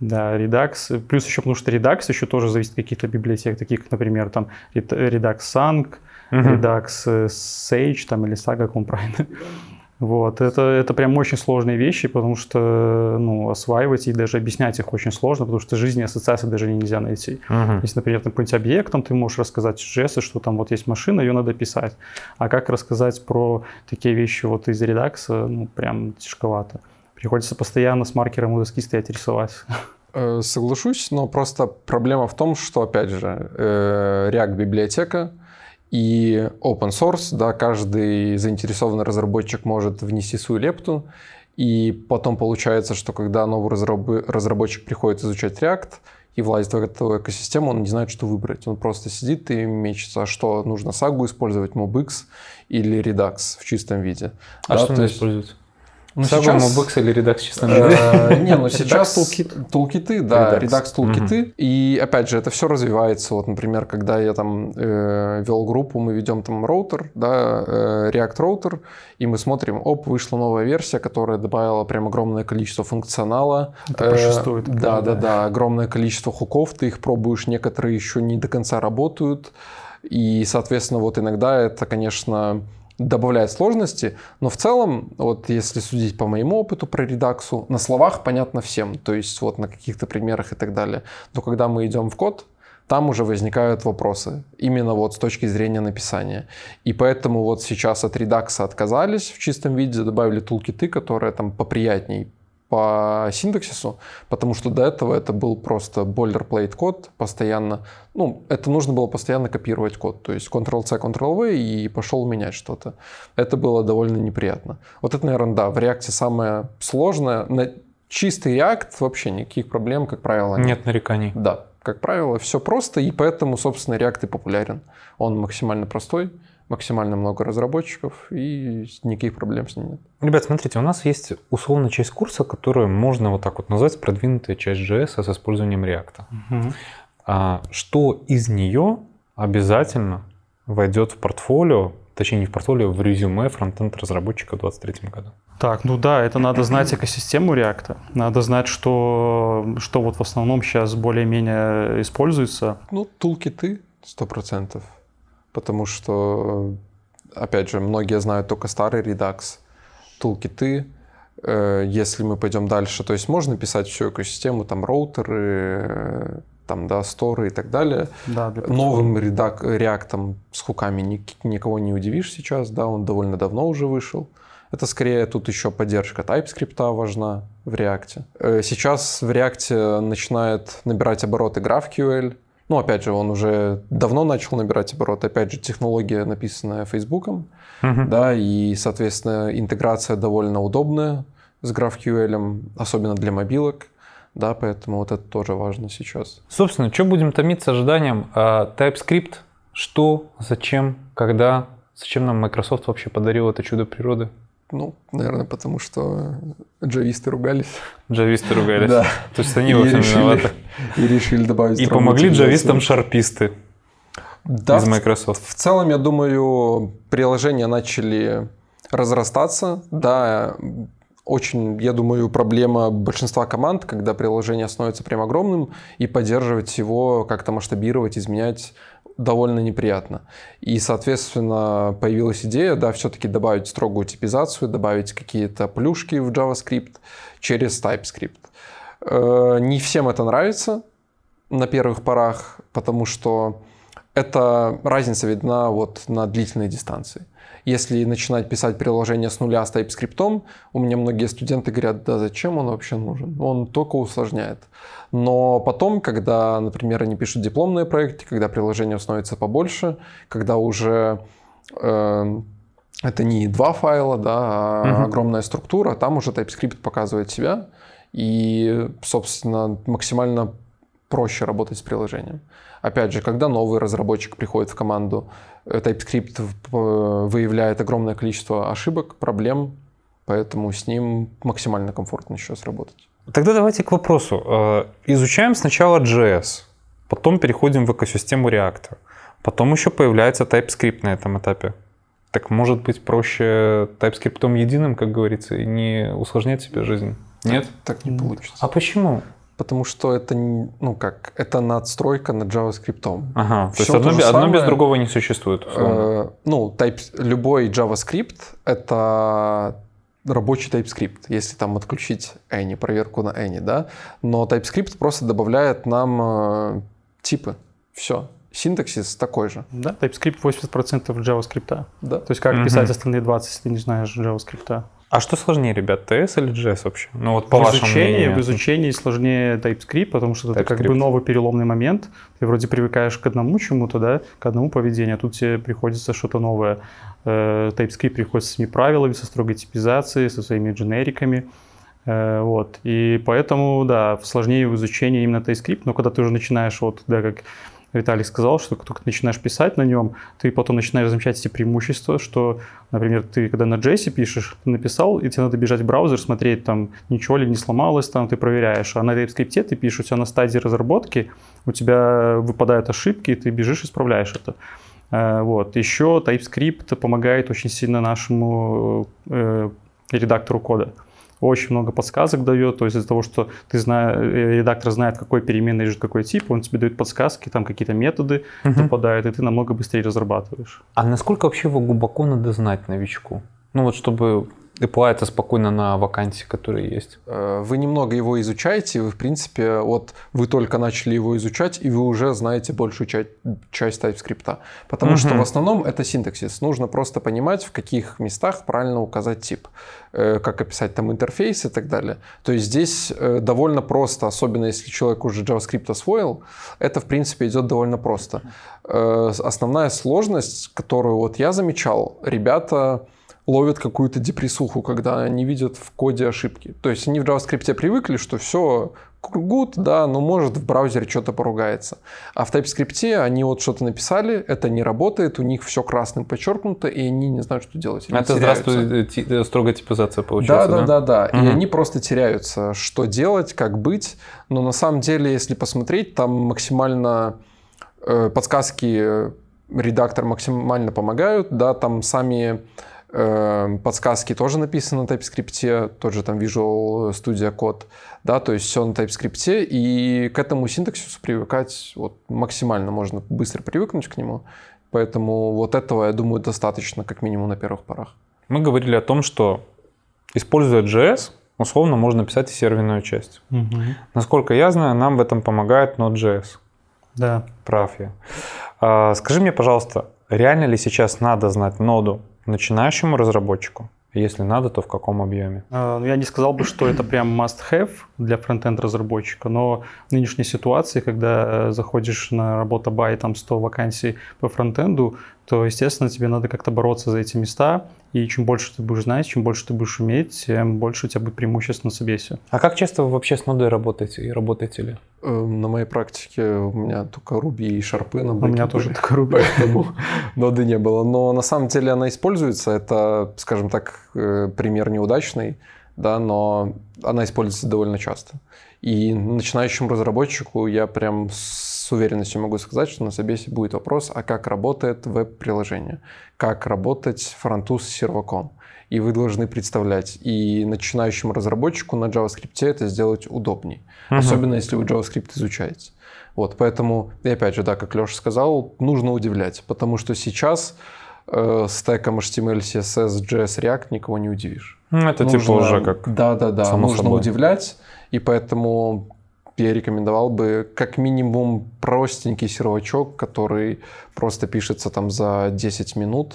Да, Redux. Плюс еще, потому что Redux еще тоже зависит от каких-то библиотек, таких, как, например, там Redux Sang, Мгм. Redux Sage там, или Saga, как он правильно. Вот, это, это прям очень сложные вещи, потому что ну, осваивать и даже объяснять их очень сложно, потому что жизни ассоциации даже нельзя найти. Мгм. Если, например, там какой-нибудь объект, там ты можешь рассказать JS, что там вот есть машина, ее надо писать. А как рассказать про такие вещи вот из редакса, ну, прям тяжковато. Приходится постоянно с маркером у доски стоять рисовать. Э, Соглашусь, но просто проблема в том, что, опять же, э, React библиотека и open source, да, каждый заинтересованный разработчик может внести свою лепту, и потом получается, что когда новый разраб- разработчик приходит изучать React и влазит в эту экосистему, он не знает, что выбрать. Он просто сидит и мечется, а что нужно Сагу использовать, MobX или Redux в чистом виде. А Да, что то они есть- используют? Ну, Сагу, сейчас- Mobix или Redux чисто на виде? Э, Не, ну сейчас тулкиты, да, Redux. Redux тулкиты. И опять же, это все развивается. Вот, например, когда я там э, вел группу, мы ведем там роутер, да, э, React роутер, и мы смотрим, оп, вышла новая версия, которая добавила прям огромное количество функционала. Это Да, да, да. да, огромное количество хуков, ты их пробуешь, некоторые еще не до конца работают. И, соответственно, вот иногда это, конечно, добавляет сложности, но в целом, вот если судить по моему опыту про редаксу, на словах понятно всем, то есть вот на каких-то примерах и так далее. Но когда мы идем в код, там уже возникают вопросы, именно вот с точки зрения написания. И поэтому вот сейчас от редакса отказались в чистом виде, добавили тулкиты, которые там поприятней по синтаксису, потому что до этого это был просто boilerplate код постоянно. Ну, это нужно было постоянно копировать код, то есть Ctrl-C, Ctrl-V и пошел менять что-то. Это было довольно неприятно. Вот это, наверное, да, в React самое сложное. На чистый React вообще никаких проблем, как правило, нет. Нет нареканий. Да, как правило, все просто, и поэтому, собственно, React и популярен. Он максимально простой, максимально много разработчиков, и никаких проблем с ним нет. Ребят, смотрите, у нас есть условно часть курса, которую можно вот так вот назвать продвинутая часть JS с использованием React. Мгм. А что из нее обязательно войдет в портфолио, точнее не в портфолио, в резюме фронтенд разработчика в 2023 году? Так, ну да, это надо знать экосистему React. Надо знать, что, что вот в основном сейчас более-менее используется. Ну, тулкиты 100%, потому что, опять же, многие знают только старый Redux, тулкиты, э, если мы пойдем дальше, то есть можно писать всю экосистему, там роутеры, э, там, да, сторы и так далее. Да, для Новым редак, реактом с хуками ник- никого не удивишь сейчас, да, он довольно давно уже вышел. Это скорее тут еще поддержка TypeScript важна в React. Э, Сейчас в React начинает набирать обороты GraphQL. Ну, опять же, он уже давно начал набирать обороты. Опять же, технология, написанная Фейсбуком, Мгм. да, и, соответственно, интеграция довольно удобная с GraphQL, особенно для мобилок, да, поэтому вот это тоже важно сейчас. Собственно, что будем томиться ожиданием? А, TypeScript, что, зачем, когда, зачем нам Microsoft вообще подарил это чудо природы? Ну, наверное, потому что джависты ругались. Джависты ругались. Да. То есть они во всем виноваты. И решили добавить И помогли джавистам шарписты да, из Microsoft. В, в целом, я думаю, приложения начали разрастаться. Да, очень, я думаю, проблема большинства команд, когда приложение становится прям огромным, и поддерживать его, как-то масштабировать, изменять довольно неприятно. И, соответственно, появилась идея, да, все-таки добавить строгую типизацию, добавить какие-то плюшки в JavaScript через TypeScript. Э, не всем это нравится на первых порах, потому что эта разница видна вот на длительной дистанции. Если начинать писать приложение с нуля с TypeScript, у меня многие студенты говорят, да зачем он вообще нужен? Он только усложняет. Но потом, когда, например, они пишут дипломные проекты, когда приложение становится побольше, когда уже э, это не два файла, да, а угу. огромная структура, там уже TypeScript показывает себя, и, собственно, максимально проще работать с приложением. Опять же, когда новый разработчик приходит в команду, э, TypeScript выявляет огромное количество ошибок, проблем, поэтому с ним максимально комфортно сейчас работать. Тогда давайте к вопросу. Э, изучаем сначала JS, потом переходим в экосистему React, потом еще появляется TypeScript на этом этапе. Так может быть проще TypeScript единым, как говорится, и не усложнять себе жизнь? Нет? Так, так не получится. А почему? Потому что это, ну как, это надстройка над JavaScript. Ага, Все то есть одно, одно без другого не существует. Э, ну, type, любой JavaScript — это рабочий TypeScript, если там отключить any, проверку на any, да. Но TypeScript просто добавляет нам э, типы. Все. Синтаксис такой же. Да, TypeScript 80% JavaScript. Да. То есть как угу. писать остальные 20, если ты не знаешь JavaScript. А что сложнее, ребят, TS или JS вообще? Ну вот по в вашему изучении, мнению. В изучении сложнее TypeScript, потому что TypeScript. это как бы новый переломный момент. Ты вроде привыкаешь к одному чему-то, да, к одному поведению, а тут тебе приходится что-то новое. Э, TypeScript приходит со своими правилами, со строгой типизацией, со своими дженериками. Э, вот. И поэтому, да, сложнее в изучении именно TypeScript, но когда ты уже начинаешь, вот, да, как Виталий сказал, что как только ты начинаешь писать на нем, ты потом начинаешь замечать эти преимущества, что, например, ты когда на JS пишешь, ты написал, и тебе надо бежать в браузер, смотреть, там, ничего ли не сломалось, там, ты проверяешь. А на TypeScript ты пишешь, у тебя на стадии разработки, у тебя выпадают ошибки, и ты бежишь, исправляешь это. Э, вот. Еще TypeScript помогает очень сильно нашему э, редактору кода очень много подсказок дает, то есть из-за того, что ты знаешь, э, редактор знает, какой переменной лежит какой тип, он тебе дает подсказки, там какие-то методы угу. попадают, и ты намного быстрее разрабатываешь. А насколько вообще его глубоко надо знать новичку? Ну вот чтобы и плавится спокойно на вакансии, которые есть. Э, вы немного его изучаете, вы, в принципе, вот вы только начали его изучать, и вы уже знаете большую часть, часть TypeScript. Потому угу. что в основном это синтаксис. Нужно просто понимать, в каких местах правильно указать тип, э, как описать там интерфейс и так далее. То есть здесь э, довольно просто, особенно если человек уже JavaScript освоил, это, в принципе, идет довольно просто. Основная сложность, которую вот я замечал, ребята ловят какую-то депрессуху, когда они видят в коде ошибки. То есть они в JavaScript привыкли, что все good, да, но может в браузере что-то поругается. А в TypeScript они вот что-то написали, это не работает, у них все красным подчеркнуто, и они не знают, что делать. Они это здравствуй, э, строгая типизация получается, да? Да, да, да, да. Угу. И они просто теряются, что делать, как быть. Но на самом деле, если посмотреть, там максимально э, подсказки редактор максимально помогают, да, там сами подсказки тоже написаны на TypeScript, тот же там Visual Studio Code, да, то есть все на TypeScript, и к этому синтаксису привыкать вот максимально можно быстро привыкнуть к нему, поэтому вот этого, я думаю, достаточно, как минимум на первых порах. Мы говорили о том, что используя JS, условно можно писать и серверную часть. Угу. Насколько я знаю, нам в этом помогает Node.js. Да. Прав я. А, скажи мне, пожалуйста, реально ли сейчас надо знать ноду начинающему разработчику? Если надо, то в каком объеме? А, ну, я не сказал бы, что это прям must-have для фронтенд разработчика, но в нынешней ситуации, когда э, заходишь на работа бай, там 100 вакансий по фронтенду, то, естественно, тебе надо как-то бороться за эти места, и чем больше ты будешь знать, чем больше ты будешь уметь, тем больше у тебя будет преимуществ на собесе. А как часто вы вообще с нодой работаете и работаете ли? Э, на моей практике у меня только Руби и шарпы на У меня тоже только Руби. Поэтому ноды не было. Но на самом деле она используется. Это, скажем так, э, пример неудачный, да, но она используется довольно часто. И начинающему разработчику я прям с уверенностью могу сказать, что на собесе будет вопрос, а как работает веб-приложение, как работать фронту с серваком. И вы должны представлять, и начинающему разработчику на JavaScript это сделать удобнее. Угу. Особенно если вы JavaScript изучаете. Вот, поэтому, и опять же, да, как Леша сказал, нужно удивлять, потому что сейчас э, стеком HTML, CSS, JS, React никого не удивишь. Ну, это нужно, типа уже как Да, да, да, нужно собой. удивлять, и поэтому я рекомендовал бы как минимум простенький сервачок, который просто пишется там за 10 минут,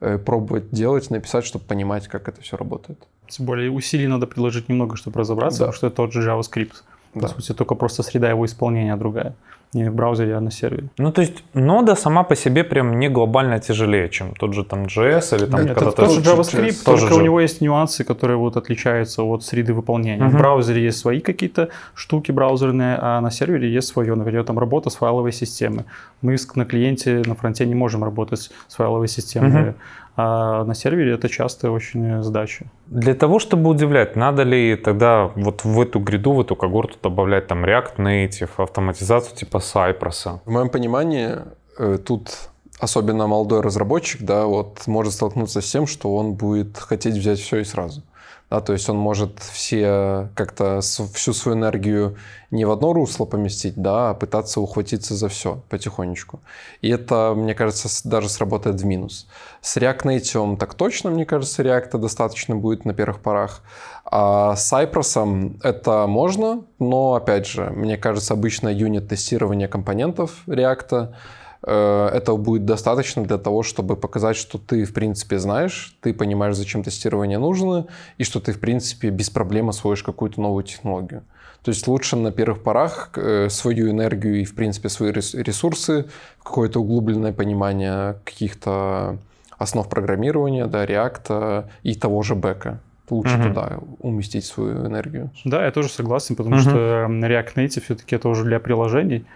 э, пробовать делать, написать, чтобы понимать, как это все работает. Тем более усилий надо приложить немного, чтобы разобраться, да. потому что это тот же JavaScript. По да. сути, только просто среда его исполнения другая не в браузере, а на сервере. Ну, то есть нода сама по себе прям не глобально тяжелее, чем тот же там JS или там Нет, это тоже JavaScript, тоже только же. у него есть нюансы, которые вот отличаются от среды выполнения. Uh-huh. В браузере есть свои какие-то штуки браузерные, а на сервере есть свое, например, там работа с файловой системой. Мы на клиенте, на фронте не можем работать с файловой системой. Uh-huh. А на сервере это часто очень задача. Для того, чтобы удивлять, надо ли тогда вот в эту гряду, в эту когорту добавлять там React Native, автоматизацию типа Cypress? В моем понимании э, тут особенно молодой разработчик, да, вот может столкнуться с тем, что он будет хотеть взять все и сразу. Да, то есть он может все как-то всю свою энергию не в одно русло поместить, да, а пытаться ухватиться за все потихонечку. И это, мне кажется, даже сработает в минус. С React Native так точно, мне кажется, React достаточно будет на первых порах. А с Cypress это можно, но, опять же, мне кажется, обычно юнит-тестирование компонентов React этого будет достаточно для того, чтобы показать, что ты, в принципе, знаешь, ты понимаешь, зачем тестирование нужно, и что ты, в принципе, без проблем освоишь какую-то новую технологию. То есть лучше на первых порах э, свою энергию и, в принципе, свои ресурсы, какое-то углубленное понимание каких-то основ программирования, да, React и того же бэка лучше угу. туда уместить свою энергию. Да, я тоже согласен, потому угу. что React Native все-таки это уже для приложений.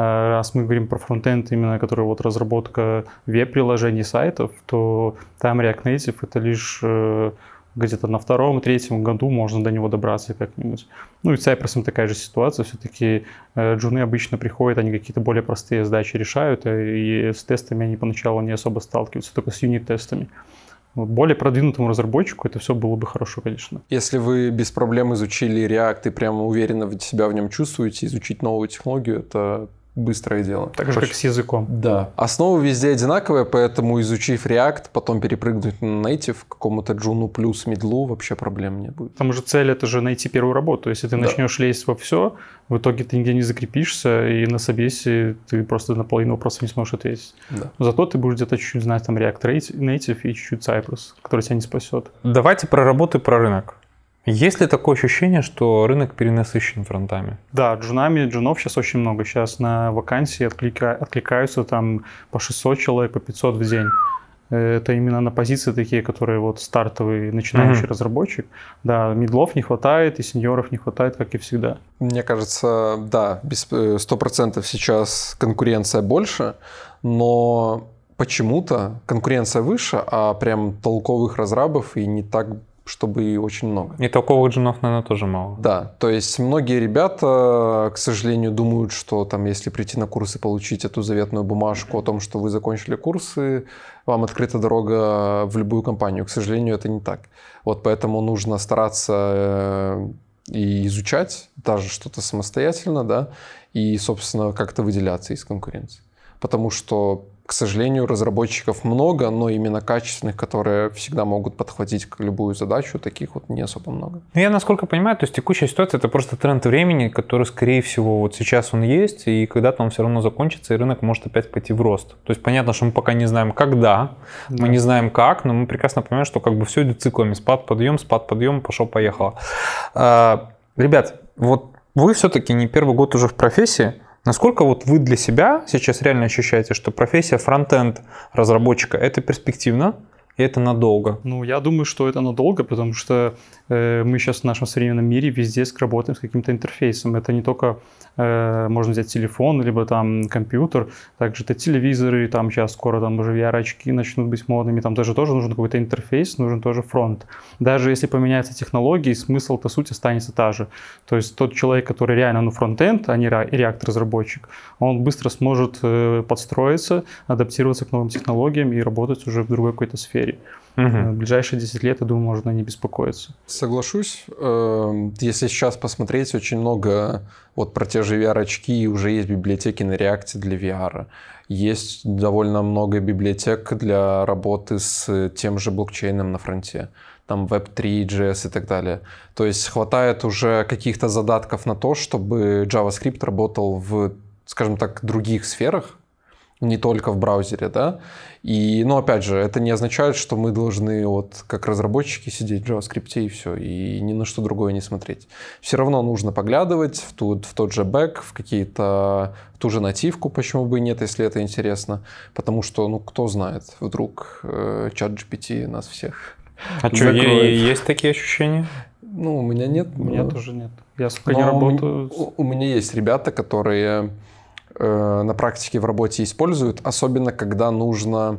А раз мы говорим про фронтенд, именно который вот разработка веб-приложений, сайтов, то там React Native это лишь э, где-то на втором, третьем году можно до него добраться как-нибудь. Ну и с Cypress такая же ситуация. Все-таки э, джуны обычно приходят, они какие-то более простые задачи решают, э, и с тестами они поначалу не особо сталкиваются, только с юнит-тестами. Более продвинутому разработчику это все было бы хорошо, конечно. Если вы без проблем изучили React и прямо уверенно себя в нем чувствуете, изучить новую технологию, это быстрое дело. Так же, как с языком. Да. Основа везде одинаковая, поэтому изучив React, потом перепрыгнуть на Native, к какому-то Juno плюс медлу, вообще проблем не будет. Там же цель это же найти первую работу. Если ты да. начнешь лезть во все, в итоге ты нигде не закрепишься, и на собесе ты просто на половину вопросов не сможешь ответить. Да. Зато ты будешь где-то чуть-чуть знать там React Native и чуть-чуть Cypress, который тебя не спасет. Давайте про работу и про рынок. Есть ли такое ощущение, что рынок перенасыщен фронтами? Да, джунами, джунов сейчас очень много. Сейчас на вакансии отклика, откликаются там по 600 человек, по 500 в день. Это именно на позиции такие, которые вот стартовый начинающий mm-hmm. разработчик. Да, медлов не хватает и сеньоров не хватает, как и всегда. Мне кажется, да, без э, сто процентов сейчас конкуренция больше, но почему-то конкуренция выше, а прям толковых разрабов и не так чтобы и очень много. И толковых джунов, наверное, тоже мало. Да, то есть многие ребята, к сожалению, думают, что там, если прийти на курсы, получить эту заветную бумажку о том, что вы закончили курсы, вам открыта дорога в любую компанию. К сожалению, это не так. Вот поэтому нужно стараться э, и изучать даже что-то самостоятельно, да, и, собственно, как-то выделяться из конкуренции. Потому что к сожалению, разработчиков много, но именно качественных, которые всегда могут подхватить любую задачу, таких вот не особо много. Ну, я насколько понимаю, то есть текущая ситуация это просто тренд времени, который, скорее всего, вот сейчас он есть, и когда-то он все равно закончится, и рынок может опять пойти в рост. То есть понятно, что мы пока не знаем, когда, да. мы не знаем как, но мы прекрасно понимаем, что как бы все идет циклами. Спад, подъем, спад, подъем, пошел, поехал. А, ребят, вот вы все-таки не первый год уже в профессии, Насколько вот вы для себя сейчас реально ощущаете, что профессия фронтенд разработчика это перспективно, и это надолго? Ну, я думаю, что это надолго, потому что э, мы сейчас в нашем современном мире везде работаем с каким-то интерфейсом. Это не только можно взять телефон, либо там компьютер, также это телевизоры, там сейчас скоро там уже VR-очки начнут быть модными, там даже тоже нужен какой-то интерфейс, нужен тоже фронт. Даже если поменяются технологии, смысл, по сути, останется та же. То есть тот человек, который реально ну, фронтенд, а не реактор-разработчик, он быстро сможет э, подстроиться, адаптироваться к новым технологиям и работать уже в другой какой-то сфере. Угу. В ближайшие 10 лет, я думаю, можно не беспокоиться. Соглашусь. Эм, если сейчас посмотреть, очень много вот про те же VR-очки, уже есть библиотеки на реакте для VR. Есть довольно много библиотек для работы с тем же блокчейном на фронте там Web3, JS и так далее. То есть хватает уже каких-то задатков на то, чтобы JavaScript работал в, скажем так, других сферах, не только в браузере, да. И, ну, опять же, это не означает, что мы должны вот как разработчики сидеть в JavaScript и все, и ни на что другое не смотреть. Все равно нужно поглядывать в, ту, в тот же бэк, в какие-то, в ту же нативку, почему бы и нет, если это интересно. Потому что, ну, кто знает, вдруг э, чат GPT нас всех А что, есть такие ощущения? Ну, у меня нет. У меня тоже нет. Я сколько не работаю. У, у меня есть ребята, которые Э, на практике в работе используют, особенно когда нужно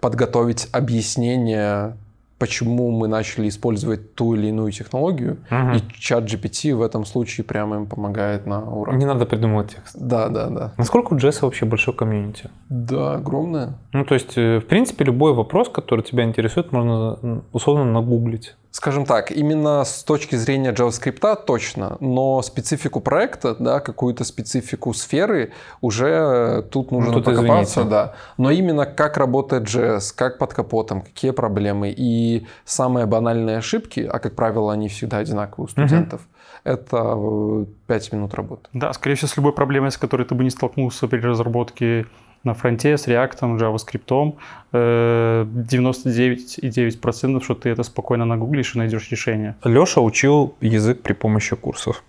подготовить объяснение, почему мы начали использовать ту или иную технологию, угу. и чат GPT в этом случае прямо им помогает на уровне. Не надо придумывать текст. Да, да, да. Насколько у JS вообще большой комьюнити? Да, огромное. Ну, то есть, э, в принципе, любой вопрос, который тебя интересует, можно условно нагуглить. Скажем так, именно с точки зрения JavaScript точно, но специфику проекта, да, какую-то специфику сферы уже тут нужно ну, тут покопаться, извините. да. Но именно как работает JS, как под капотом, какие проблемы и самые банальные ошибки, а как правило они всегда одинаковые у студентов, угу. это 5 минут работы. Да, скорее всего, с любой проблемой, с которой ты бы не столкнулся при разработке на фронте с React, JavaScript, 99,9%, э, что ты это спокойно нагуглишь и найдешь решение. Леша учил язык при помощи курсов.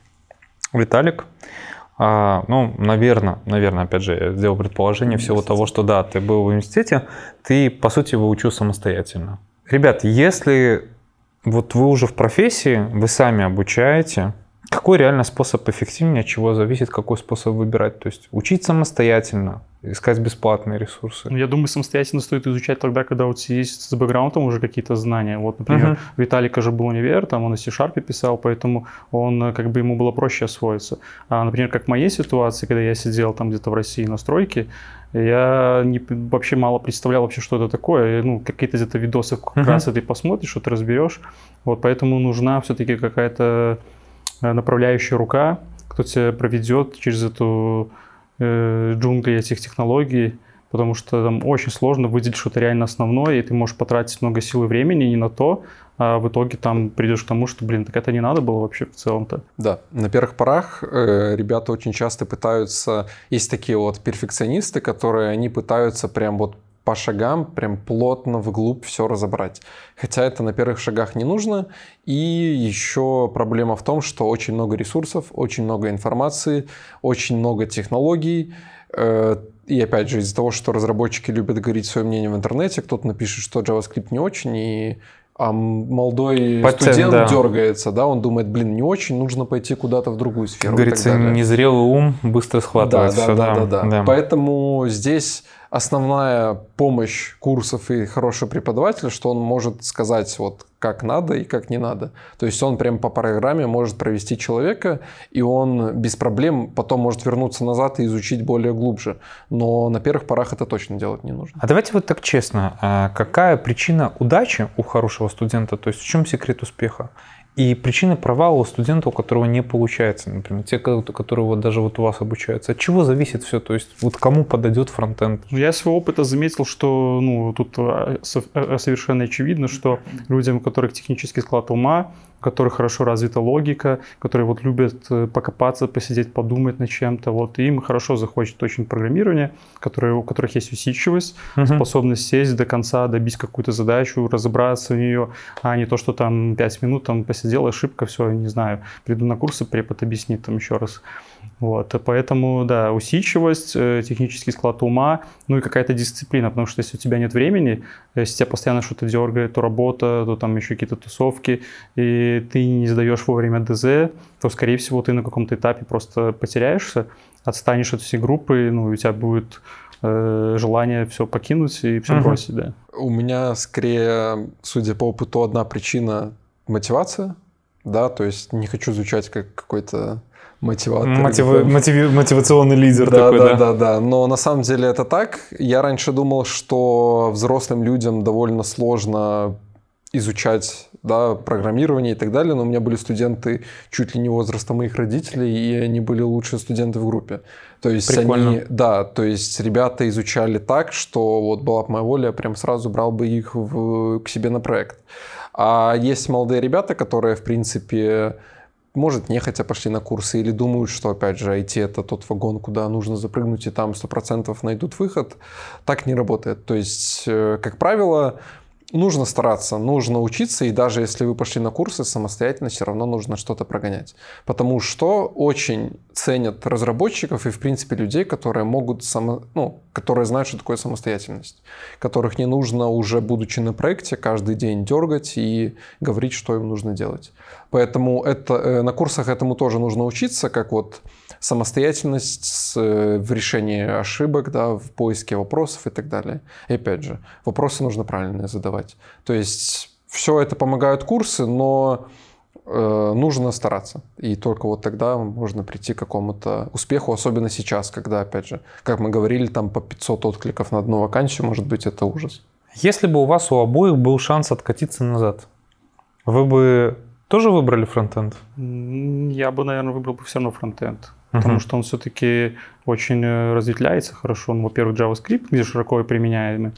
Виталик, а, ну, наверное, наверное, опять же, я сделал предположение всего того, что да, ты был в университете, ты, по сути, его учил самостоятельно. Ребят, если вот вы уже в профессии, вы сами обучаете, какой реально способ эффективнее, от чего зависит, какой способ выбирать? То есть учить самостоятельно, искать бесплатные ресурсы. Ну, я думаю, самостоятельно стоит изучать тогда, когда у тебя есть с бэкграундом уже какие-то знания. Вот, например, uh-huh. Виталика же был универ, там он и C-Sharp писал, поэтому он, как бы ему было проще освоиться. А, например, как в моей ситуации, когда я сидел там где-то в России на стройке, я не, вообще мало представлял вообще, что это такое. Ну, какие-то где-то видосы как uh-huh. раз ты посмотришь, что-то разберешь. Вот, поэтому нужна все-таки какая-то Э, направляющая рука, кто тебя проведет через эту э, джунгли этих технологий, потому что там очень сложно выделить что-то реально основное, и ты можешь потратить много сил и времени не на то, а в итоге там придешь к тому, что, блин, так это не надо было вообще в целом-то. Да, на первых порах э, ребята очень часто пытаются, есть такие вот перфекционисты, которые они пытаются прям вот по шагам прям плотно вглубь все разобрать. Хотя это на первых шагах не нужно. И еще проблема в том, что очень много ресурсов, очень много информации, очень много технологий. Э, и опять же, из-за того, что разработчики любят говорить свое мнение в интернете, кто-то напишет, что JavaScript не очень, и а молодой Пациент, студент да. дергается, да, он думает, блин, не очень, нужно пойти куда-то в другую сферу. Говорится, незрелый ум быстро схватывает да, все. Да, да, да, да, да. Поэтому здесь основная помощь курсов и хороший преподаватель, что он может сказать вот как надо и как не надо. То есть он прям по программе может провести человека, и он без проблем потом может вернуться назад и изучить более глубже. Но на первых порах это точно делать не нужно. А давайте вот так честно, а какая причина удачи у хорошего студента? То есть в чем секрет успеха? И причины провала у студента, у которого не получается, например, те, которые вот даже вот у вас обучаются, от чего зависит все? То есть вот кому подойдет фронтенд? Ну, я своего опыта заметил, что ну, тут а, а, совершенно очевидно, что людям, у которых технический склад ума, у которых хорошо развита логика, которые вот любят э, покопаться, посидеть, подумать над чем-то. Вот и им хорошо захочет очень программирование, которые, у которых есть усидчивость, uh-huh. способность сесть до конца, добить какую-то задачу, разобраться в нее, а не то, что там 5 минут там посидел, ошибка, все, не знаю, приду на курсы, препод объяснит там еще раз. Вот, поэтому, да, усидчивость, э, технический склад ума, ну и какая-то дисциплина, потому что если у тебя нет времени, если тебя постоянно что-то дергает, то работа, то там еще какие-то тусовки, и ты не сдаешь вовремя ДЗ, то, скорее всего, ты на каком-то этапе просто потеряешься, отстанешь от всей группы, ну, у тебя будет э, желание все покинуть и все uh-huh. бросить, да. У меня, скорее, судя по опыту, одна причина – мотивация, да, то есть не хочу звучать как какой-то мотиватор. Мотив... Мотив... Мотивационный лидер да, такой, да? Да, да, да. Но на самом деле это так. Я раньше думал, что взрослым людям довольно сложно изучать да, программирование и так далее, но у меня были студенты чуть ли не возраста моих родителей, и они были лучшие студенты в группе. То есть Прикольно. они, да, то есть ребята изучали так, что вот была бы моя воля, я прям сразу брал бы их в, к себе на проект. А есть молодые ребята, которые, в принципе, может, нехотя пошли на курсы или думают, что, опять же, IT — это тот вагон, куда нужно запрыгнуть, и там 100% найдут выход. Так не работает. То есть, э, как правило, нужно стараться, нужно учиться, и даже если вы пошли на курсы самостоятельно, все равно нужно что-то прогонять. Потому что очень ценят разработчиков и, в принципе, людей, которые могут, само, ну, которые знают, что такое самостоятельность, которых не нужно уже, будучи на проекте, каждый день дергать и говорить, что им нужно делать. Поэтому это, э, на курсах этому тоже нужно учиться, как вот самостоятельность э, в решении ошибок, да, в поиске вопросов и так далее. И опять же, вопросы нужно правильно задавать. То есть все это помогают курсы, но нужно стараться. И только вот тогда можно прийти к какому-то успеху, особенно сейчас, когда, опять же, как мы говорили, там по 500 откликов на одну вакансию, может быть, это ужас. Если бы у вас у обоих был шанс откатиться назад, вы бы тоже выбрали фронтенд? Я бы, наверное, выбрал бы все равно фронтенд. Потому uh-huh. что он все-таки очень э, разветвляется хорошо. Он, во-первых, JavaScript, где широко применяемый.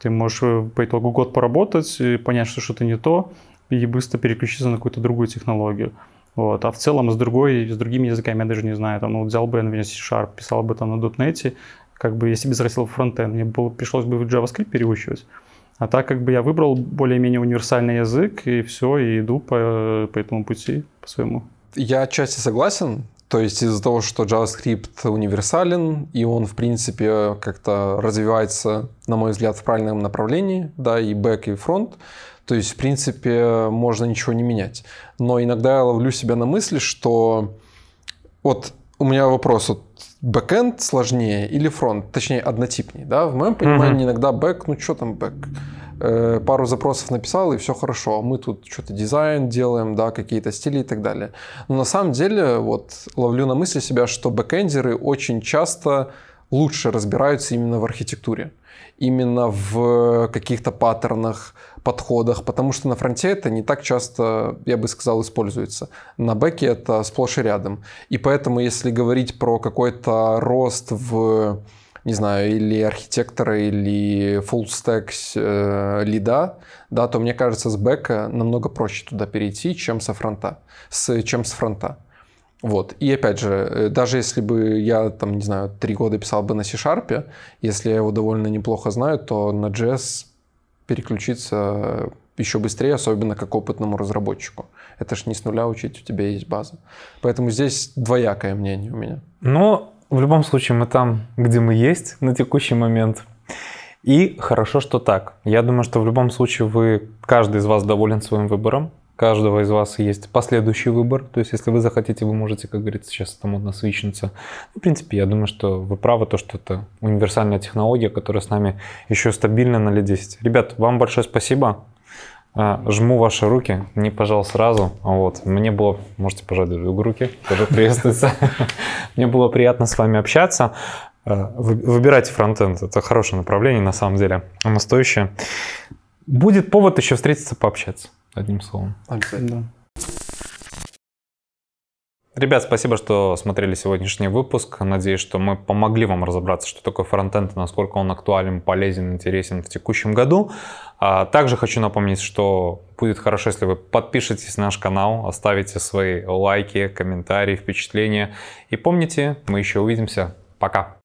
Ты можешь э, по итогу год поработать, понять, что что-то не то, и быстро переключиться на какую-то другую технологию. Вот. А в целом с другой, с другими языками я даже не знаю. Там, ну, взял бы, например, C-Sharp, писал бы там на .NET, как бы я себе зарастил в фронтенд, мне было, пришлось бы в JavaScript переучивать. А так как бы я выбрал более-менее универсальный язык, и все, и иду по, по этому пути, по своему. Я отчасти согласен. То есть из-за того, что JavaScript универсален, и он, в принципе, как-то развивается, на мой взгляд, в правильном направлении, да, и бэк, и фронт, то есть, в принципе, можно ничего не менять. Но иногда я ловлю себя на мысли, что вот у меня вопрос, вот бэкэнд сложнее или фронт, точнее, однотипнее, да? В моем понимании mm-hmm. иногда бэк, ну что там бэк? Э, пару запросов написал, и все хорошо. А мы тут что-то дизайн делаем, да, какие-то стили и так далее. Но на самом деле, вот, ловлю на мысли себя, что бэкэндеры очень часто лучше разбираются именно в архитектуре именно в каких-то паттернах, подходах, потому что на фронте это не так часто, я бы сказал, используется. На бэке это сплошь и рядом. И поэтому, если говорить про какой-то рост в не знаю, или архитектора, или full stack э, лида, да, то мне кажется, с бэка намного проще туда перейти, чем со фронта, с, чем с фронта. Вот. И опять же, э, даже если бы я, там, не знаю, три года писал бы на C-Sharp, если я его довольно неплохо знаю, то на JS переключиться еще быстрее, особенно как опытному разработчику. Это ж не с нуля учить, у тебя есть база. Поэтому здесь двоякое мнение у меня. Но в любом случае мы там, где мы есть на текущий момент. И хорошо, что так. Я думаю, что в любом случае вы, каждый из вас доволен своим выбором каждого из вас есть последующий выбор. То есть, если вы захотите, вы можете, как говорится, сейчас это модно свичнуться. В принципе, я думаю, что вы правы, то, что это универсальная технология, которая с нами еще стабильна на лет 10. Ребят, вам большое спасибо. А, жму ваши руки, не пожал сразу. Вот. Мне было, можете пожать даже руки, тоже приветствуется. Мне было приятно с вами общаться. А, выбирайте фронтенд, это хорошее направление на самом деле, оно стоящее. Будет повод еще встретиться, пообщаться одним словом. Обязательно. Ребят, спасибо, что смотрели сегодняшний выпуск. Надеюсь, что мы помогли вам разобраться, что такое фронтенд, насколько он актуален, полезен, интересен в текущем году. А также хочу напомнить, что будет хорошо, если вы подпишетесь на наш канал, оставите свои лайки, комментарии, впечатления. И помните, мы еще увидимся. Пока.